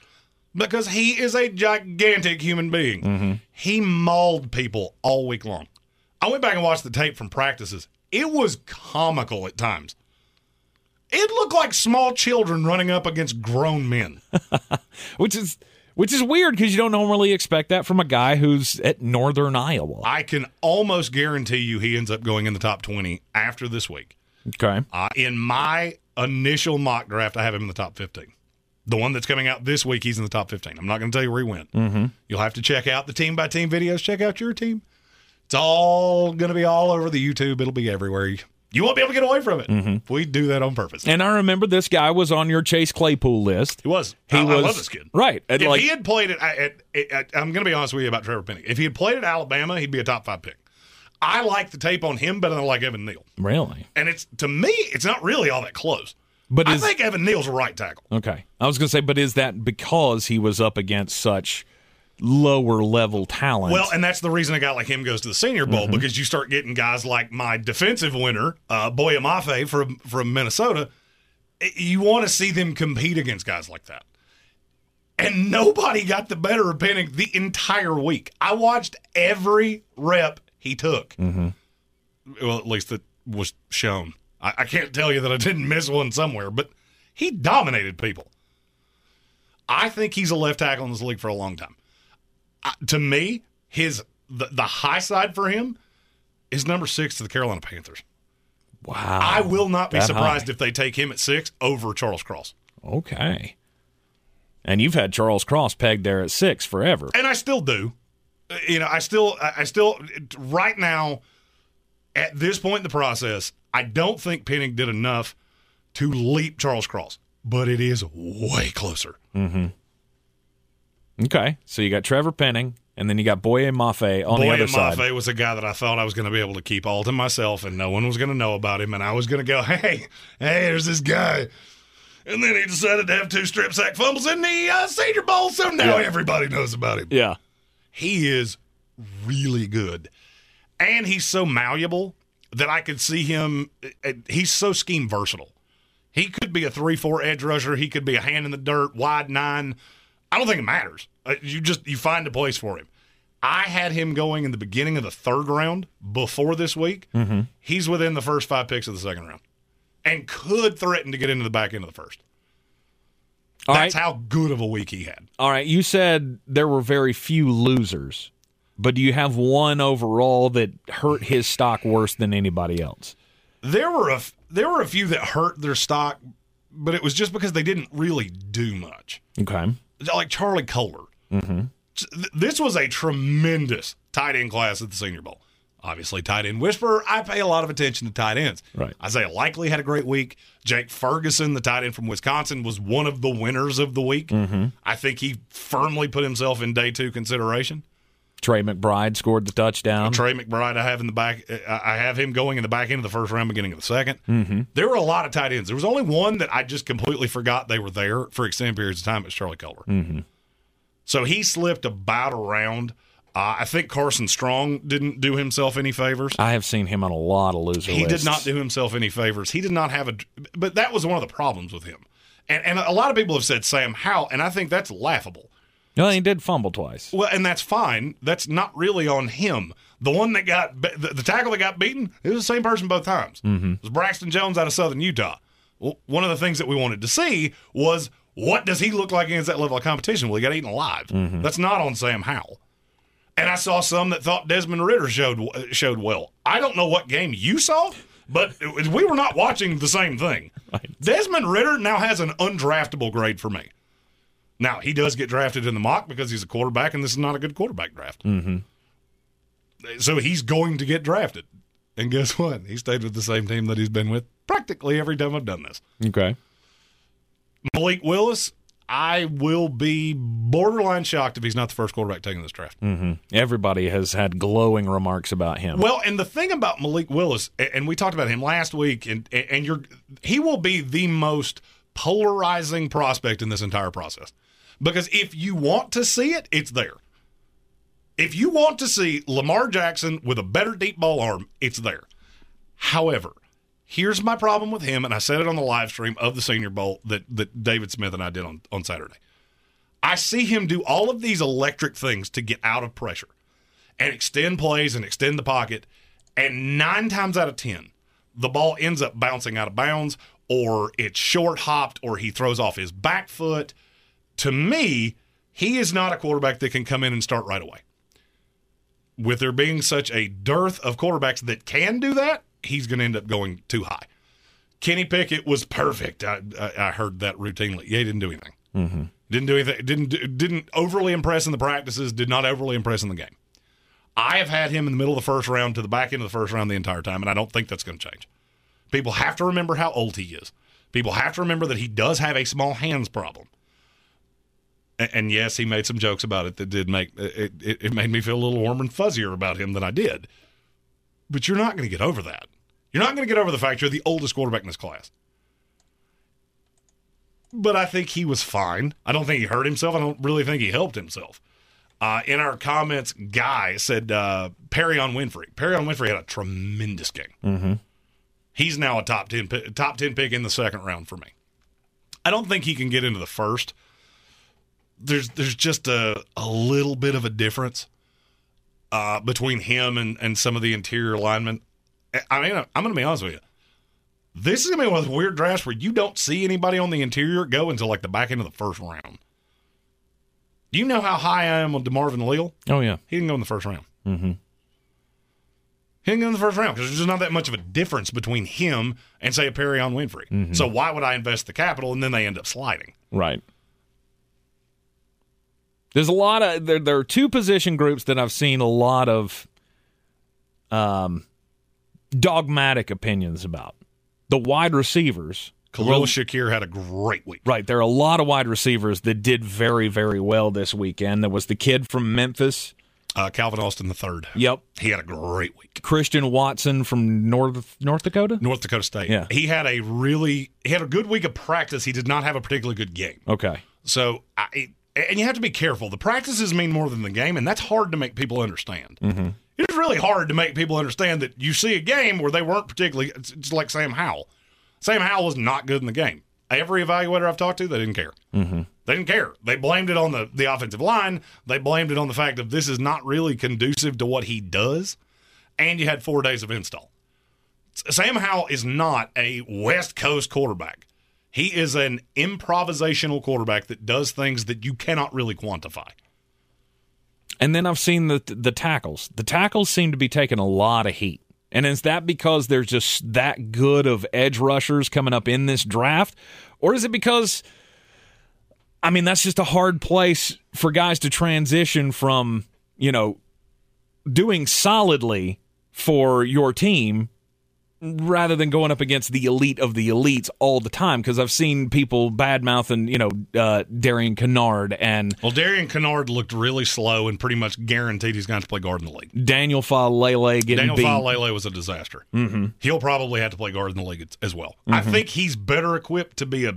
because he is a gigantic human being. He mauled people all week long. I went back and watched the tape from practices. It was comical at times. It looked like small children running up against grown men. [LAUGHS] which is which is weird because you don't normally expect that from a guy who's at Northern Iowa. I can almost guarantee you he ends up going in the top 20 after this week. Okay. Uh, in my initial mock draft, I have him in the top 15. The one that's coming out this week, he's in the top 15. I'm not going to tell you where he went. Mm-hmm. You'll have to check out the team by team videos. Check out your team. It's all going to be all over the YouTube. It'll be everywhere. You, won't be able to get away from it. Mm-hmm. We do that on purpose. And I remember this guy was on your Chase Claypool list. He was. He I, I was love this kid. right. If like, he had played it, at, I'm going to be honest with you about Trevor Penning. If he had played at Alabama, he'd be a top five pick. I like the tape on him better than I like Evan Neal. really, And it's to me, it's not really all that close. But I is think Evan Neal's a right tackle. okay. I was going to say, but is that because he was up against such lower level talent? Well, and that's the reason a guy like him goes to the Senior Bowl Mhm. because you start getting guys like my defensive winner, uh, Boye Mafe from from Minnesota. You want to see them compete against guys like that. And nobody got the better of Penning the entire week. I watched every rep he took. Mm-hmm. Well, at least it was shown. I, I can't tell you that I didn't miss one somewhere, but he dominated people. I think he's a left tackle in this league for a long time. Uh, to me, his the, the high side for him is number six to the Carolina Panthers. Wow. I will not be That surprised high. if they take him at six over Charles Cross. Okay. And you've had Charles Cross pegged there at six forever. and I still do. You know, I still, I still, right now, at this point in the process, I don't think Penning did enough to leap Charles Cross, but it is way closer. Mm-hmm. Okay. So you got Trevor Penning, and then you got Boye Mafe on the Boy other and side. Mafe was a guy that I thought I was going to be able to keep all to myself, and no one was going to know about him, and I was going to go, [LAUGHS] hey, hey, there's this guy. And then he decided to have two strip sack fumbles in the uh, Senior Bowl, so now Yeah. everybody knows about him. Yeah. he is really good. And he's so malleable that I could see him. uh, He's so scheme versatile. He could be a 3 4 edge rusher. He could be a hand in the dirt, wide nine. I don't think it matters. Uh, You just you find a place for him. I had him going in the beginning of the third round before this week. Mm-hmm. He's within the first five picks of the second round and could threaten to get into the back end of the first. All That's right. how good of a week he had. All right. You said there were very few losers, but do you have one overall that hurt his stock worse than anybody else? There were a f- there were a few that hurt their stock, but it was just because they didn't really do much. Okay. Like Charlie Kolar. Mm-hmm. This was a tremendous tight end class at the Senior Bowl. Obviously, tight end whisperer. I pay a lot of attention to tight ends. Right. Isaiah Likely had a great week. Jake Ferguson, the tight end from Wisconsin, was one of the winners of the week. Mm-hmm. I think he firmly put himself in day two consideration. Trey McBride scored the touchdown. Trey McBride, I have in the back. I I have him going in the back end of the first round, beginning of the second. Mm-hmm. There were a lot of tight ends. There was only one that I just completely forgot they were there for extended periods of time. It was Charlie Kolar. Mm-hmm. So he slipped about a round. Uh, I think Carson Strong didn't do himself any favors. I have seen him on a lot of loser He lists. did not do himself any favors. He did not have a, but that was one of the problems with him. And, and a lot of people have said Sam Howell, and I think that's laughable. No, he did fumble twice. Well, and that's fine. That's not really on him. The one that got the, the tackle that got beaten, it was the same person both times. Mm-hmm. It was Braxton Jones out of Southern Utah. Well, one of the things that we wanted to see was what does he look like against that level of competition? Well, he got eaten alive. Mhm. That's not on Sam Howell. And I saw some that thought Desmond Ridder showed showed well. I don't know what game you saw, but we were not watching the same thing. [LAUGHS] Desmond Ridder now has an undraftable grade for me. Now he does get drafted in the mock because he's a quarterback, and this is not a good quarterback draft. Mm-hmm. So he's going to get drafted. And guess [LAUGHS] what? He stayed with the same team that he's been with practically every time I've done this. Okay. Malik Willis, I will be borderline shocked if he's not the first quarterback taking this draft. Mm-hmm. Everybody has had glowing remarks about him. Well, and the thing about Malik Willis, and we talked about him last week, and and you're he will be the most polarizing prospect in this entire process. Because if you want to see it, it's there. If you want to see Lamar Jackson with a better deep ball arm, it's there. However, here's my problem with him, and I said it on the live stream of the Senior Bowl that, that David Smith and I did on, on Saturday. I see him do all of these electric things to get out of pressure and extend plays and extend the pocket. And nine times out of 10, the ball ends up bouncing out of bounds or it's short hopped or he throws off his back foot. To me, he is not a quarterback that can come in and start right away. With there being such a dearth of quarterbacks that can do that, he's going to end up going too high. Kenny Pickett was perfect. I, I, I heard that routinely. Yeah, he didn't do anything. Mm-hmm. Didn't do anything. Didn't didn't overly impress in the practices. Did not overly impress in the game. I have had him in the middle of the first round to the back end of the first round the entire time, and I don't think that's going to change. People have to remember how old he is. People have to remember that he does have a small hands problem. And, yes, he made some jokes about it that did make it, it. It made me feel a little warmer and fuzzier about him than I did. But you're not going to get over that. You're not going to get over the fact you're the oldest quarterback in this class. But I think he was fine. I don't think he hurt himself. I don't really think he helped himself. Uh, in our comments, Guy said uh, Perrion Winfrey. Perrion Winfrey had a tremendous game. Mm-hmm. He's now a top ten top ten pick in the second round for me. I don't think he can get into the first. There's there's just a a little bit of a difference uh, between him and and some of the interior linemen. I mean, I'm going to be honest with you. This is going to be one of those weird drafts where you don't see anybody on the interior go until like the back end of the first round. Do you know how high I am on DeMarvin Leal? Oh yeah, he didn't go in the first round. Mm-hmm. He didn't go in the first round because there's just not that much of a difference between him and say a Perrion Winfrey. Mm-hmm. So why would I invest the capital and then they end up sliding? Right. There's a lot of there. There are two position groups that I've seen a lot of um, dogmatic opinions about. The wide receivers. Khalil Shakir had a great week. Right. There are a lot of wide receivers that did very, very well this weekend. There was the kid from Memphis. Uh, Calvin Austin the third. Yep. He had a great week. Christian Watson from North North Dakota? North Dakota State. Yeah. He had a really he had a good week of practice. He did not have a particularly good game. Okay. So I and you have to be careful. The practices mean more than the game, and that's hard to make people understand. Mm-hmm. It's really hard to make people understand that you see a game where they weren't particularly. It's, it's like Sam Howell. Sam Howell was not good in the game. Every evaluator I've talked to, they didn't care. Mm-hmm. They didn't care. They blamed it on the, the offensive line. They blamed it on the fact that this is not really conducive to what he does. And you had four days of install. Sam Howell is not a West Coast quarterback. He is an improvisational quarterback that does things that you cannot really quantify. And then I've seen the the tackles. The tackles seem to be taking a lot of heat. And is that because there's just that good of edge rushers coming up in this draft? Or is it because I mean that's just a hard place for guys to transition from, you know, doing solidly for your team rather than going up against the elite of the elites all the time because I've seen people badmouthing, you know, uh, Darian Kinnard and well, Darian Kinnard looked really slow and pretty much guaranteed he's going to play guard in the league. Daniel Faalele getting Daniel beat. Faalele was a disaster. Mm-hmm. He'll probably have to play guard in the league as well. I Mhm. think he's better equipped to be a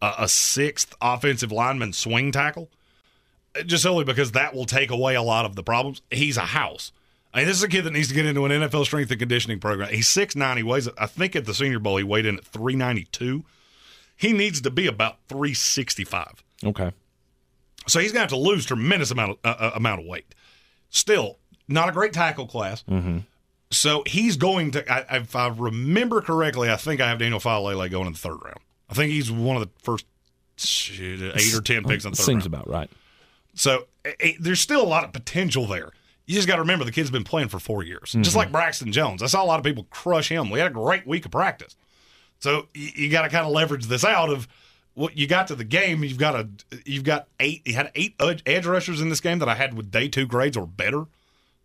a, a sixth offensive lineman swing tackle, just only because that will take away a lot of the problems. He's a house. I mean, this is a kid that needs to get into an NFL strength and conditioning program. He's six nine. He weighs. I think at the Senior Bowl he weighed in at three ninety two. He needs to be about three sixty five. Okay. So he's going to have to lose tremendous amount of uh, uh, amount of weight. Still, not a great tackle class. Mm-hmm. So he's going to. I, if I remember correctly, I think I have Daniel Faalele going in the third round. I think he's one of the first eight or ten picks in the third Seems round. about right. So eh, eh, there's still a lot of potential there. You just got to remember the kid's been playing for four years, just Mhm. like Braxton Jones. I saw a lot of people crush him. We had a great week of practice, so you, you got to kind of leverage this out of what you got to the game. You've got a you've got eight. You had eight edge edge rushers in this game that I had with day two grades or better.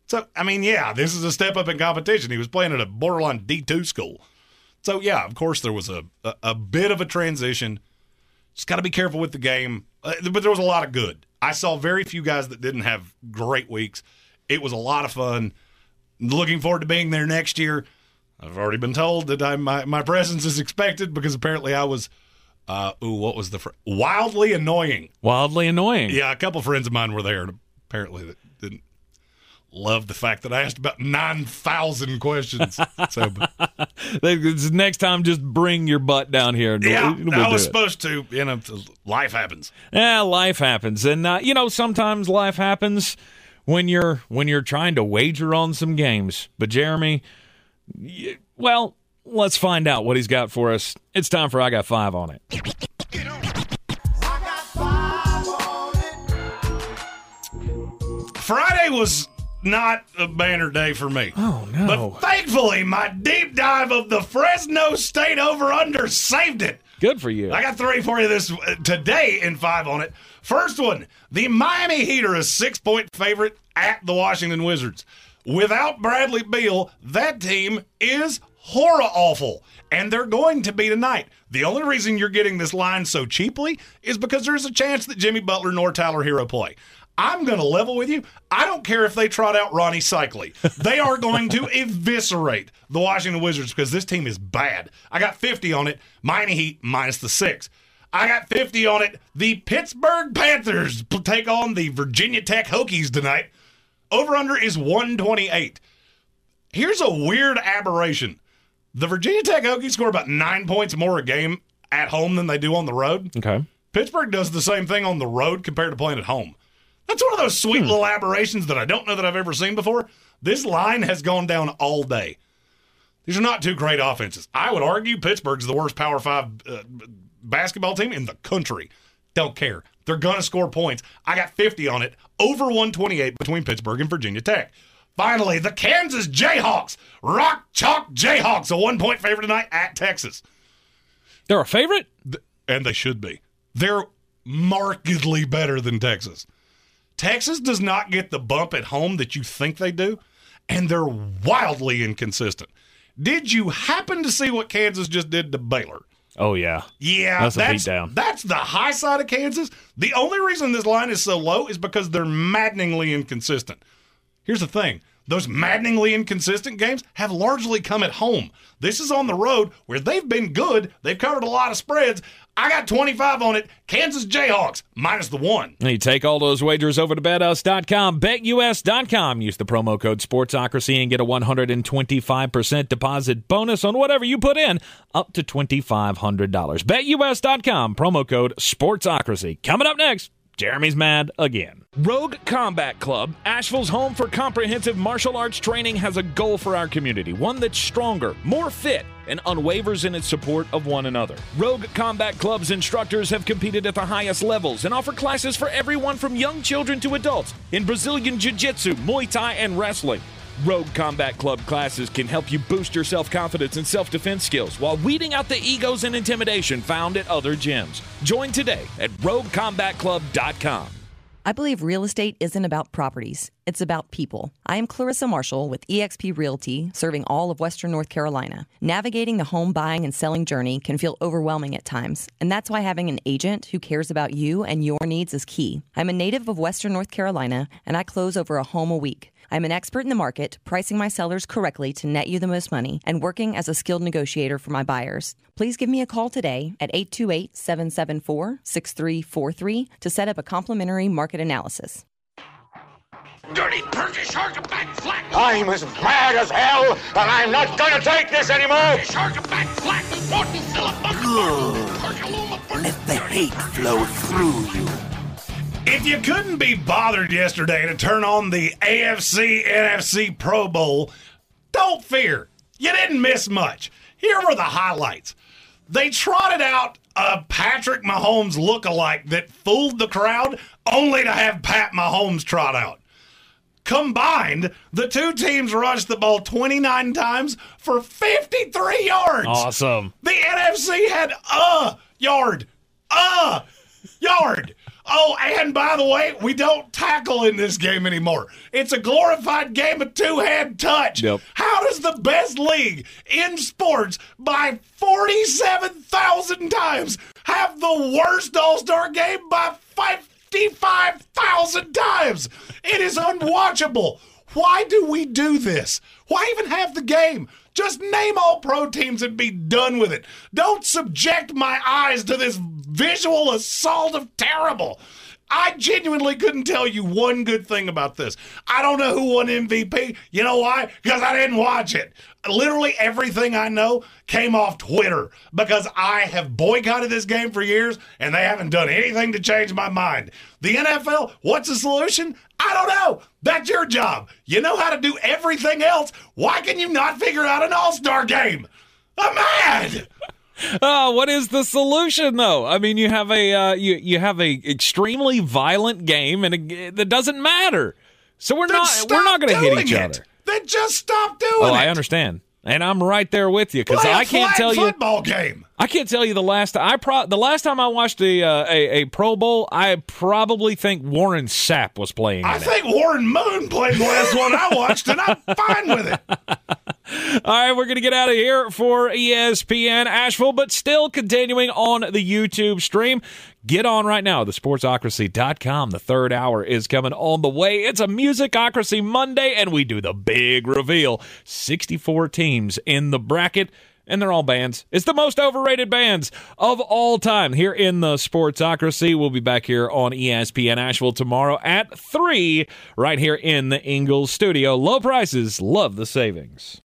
So I mean, yeah, this is a step up in competition. He was playing at a borderline D two school. So yeah, of course there was a a, a bit of a transition. Just got to be careful with the game, uh, but there was a lot of good. I saw very few guys that didn't have great weeks. It was a lot of fun. Looking forward to being there next year. I've already been told that I, my my presence is expected because apparently I was, uh, ooh, what was the fr- wildly annoying? Wildly annoying. Yeah, a couple friends of mine were there, and apparently that didn't love the fact that I asked about nine thousand questions. [LAUGHS] so, but, Next time, just bring your butt down here. and yeah, we'll I was supposed to. You know, life happens. Yeah, life happens, and uh, you know sometimes life happens when you're when you're trying to wager on some games. But Jeremy, well, let's find out what he's got for us. It's time for I got five on it. Friday was not a banner day for me. Oh no! But thankfully, my deep dive of the Fresno State over under saved it. Good for you. I got three for you this uh, today in five on it. First one: the Miami Heat are a six-point favorite at the Washington Wizards. Without Bradley Beal, that team is horror awful, and they're going to be tonight. The only reason you're getting this line so cheaply is because there's a chance that Jimmy Butler nor Tyler Herro play. I'm going to level with you. I don't care if they trot out Rony Seikaly. They are going to [LAUGHS] eviscerate the Washington Wizards because this team is bad. I got 50 on it. Miami Heat minus the six. I got 50 on it. The Pittsburgh Panthers take on the Virginia Tech Hokies tonight. Over under is 128. Here's a weird aberration. The Virginia Tech Hokies score about nine points more a game at home than they do on the road. Okay. Pittsburgh does the same thing on the road compared to playing at home. That's one of those sweet little aberrations that I don't know that I've ever seen before. This line has gone down all day. These are not two great offenses. I would argue Pittsburgh's the worst Power Five uh, basketball team in the country. Don't care. They're going to score points. I got 50 on it, over 128 between Pittsburgh and Virginia Tech. Finally, the Kansas Jayhawks. Rock Chalk Jayhawks, a one point favorite tonight at Texas. They're a favorite? And they should be. They're markedly better than Texas. Texas does not get the bump at home that you think they do, and they're wildly inconsistent. Did you happen to see what Kansas just did to Baylor? Oh yeah, yeah, that's, that's beatdown. That's the high side of Kansas. The only reason this line is so low is because they're maddeningly inconsistent. Here's the thing: those maddeningly inconsistent games have largely come at home. This is on the road where they've been good. They've covered a lot of spreads. I got 25 on it. Kansas Jayhawks minus the one. You take all those wagers over to betus.com, betus.com. Use the promo code Sportsocracy and get a 125% deposit bonus on whatever you put in, up to $2,500. BetUS.com, promo code Sportsocracy. Coming up next. Jeremy's mad again. Rogue Combat Club, Asheville's home for comprehensive martial arts training, has a goal for our community one that's stronger, more fit, and unwavers in its support of one another. Rogue Combat Club's instructors have competed at the highest levels and offer classes for everyone from young children to adults in Brazilian Jiu Jitsu, Muay Thai, and wrestling. Rogue Combat Club classes can help you boost your self confidence and self defense skills while weeding out the egos and intimidation found at other gyms. Join today at RogueCombatClub.com. I believe real estate isn't about properties, it's about people. I am Clarissa Marshall with eXp Realty, serving all of Western North Carolina. Navigating the home buying and selling journey can feel overwhelming at times, and that's why having an agent who cares about you and your needs is key. I'm a native of Western North Carolina, and I close over a home a week. I'm an expert in the market, pricing my sellers correctly to net you the most money, and working as a skilled negotiator for my buyers. Please give me a call today at 828 774 6343 to set up a complimentary market analysis. Dirty Turkish shark back flat. I'm as mad as hell, and I'm not gonna take this anymore. Shark back flat. Good. Let the hate flow through you. If you couldn't be bothered yesterday to turn on the AFC NFC Pro Bowl, don't fear. You didn't miss much. Here were the highlights. They trotted out a Patrick Mahomes look-alike that fooled the crowd, only to have Pat Mahomes trot out. Combined, the two teams rushed the ball 29 times for 53 yards. Awesome. The NFC had a yard. A yard. Oh, and by the way, we don't tackle in this game anymore. It's a glorified game of two hand touch. Yep. How does the best league in sports by 47,000 times have the worst All Star game by 55,000 times? It is unwatchable. Why do we do this? Why even have the game? Just name all pro teams and be done with it. Don't subject my eyes to this visual assault of terrible. I genuinely couldn't tell you one good thing about this. I don't know who won MVP. You know why? Because I didn't watch it. Literally everything I know came off Twitter because I have boycotted this game for years and they haven't done anything to change my mind. The NFL, what's the solution? I don't know. That's your job. You know how to do everything else. Why can you not figure out an all star game? I'm mad. [LAUGHS] Uh, what is the solution though? I mean, you have a uh, you you have a extremely violent game, and it, that doesn't matter. So we're Then not we're not going to hit each it. other. Then just stop doing Oh, it. I understand, and I'm right there with you because I can't tell you. football game. I can't tell you the last I pro the last time I watched a uh, a, a Pro Bowl. I probably think Warren Sapp was playing. I in it. think Warren Moon played the last one I watched, and I'm fine with it. [LAUGHS] All right, we're going to get out of here for ESPN Asheville, but still continuing on the YouTube stream. Get on right now, thesportsocracy.com. The third hour is coming on the way. It's a Musicocracy Monday, and we do the big reveal 64 teams in the bracket. And they're all bands. It's the most overrated bands of all time here in the Sportsocracy. We'll be back here on ESPN Asheville tomorrow at 3, right here in the Ingles studio. Low prices, love the savings.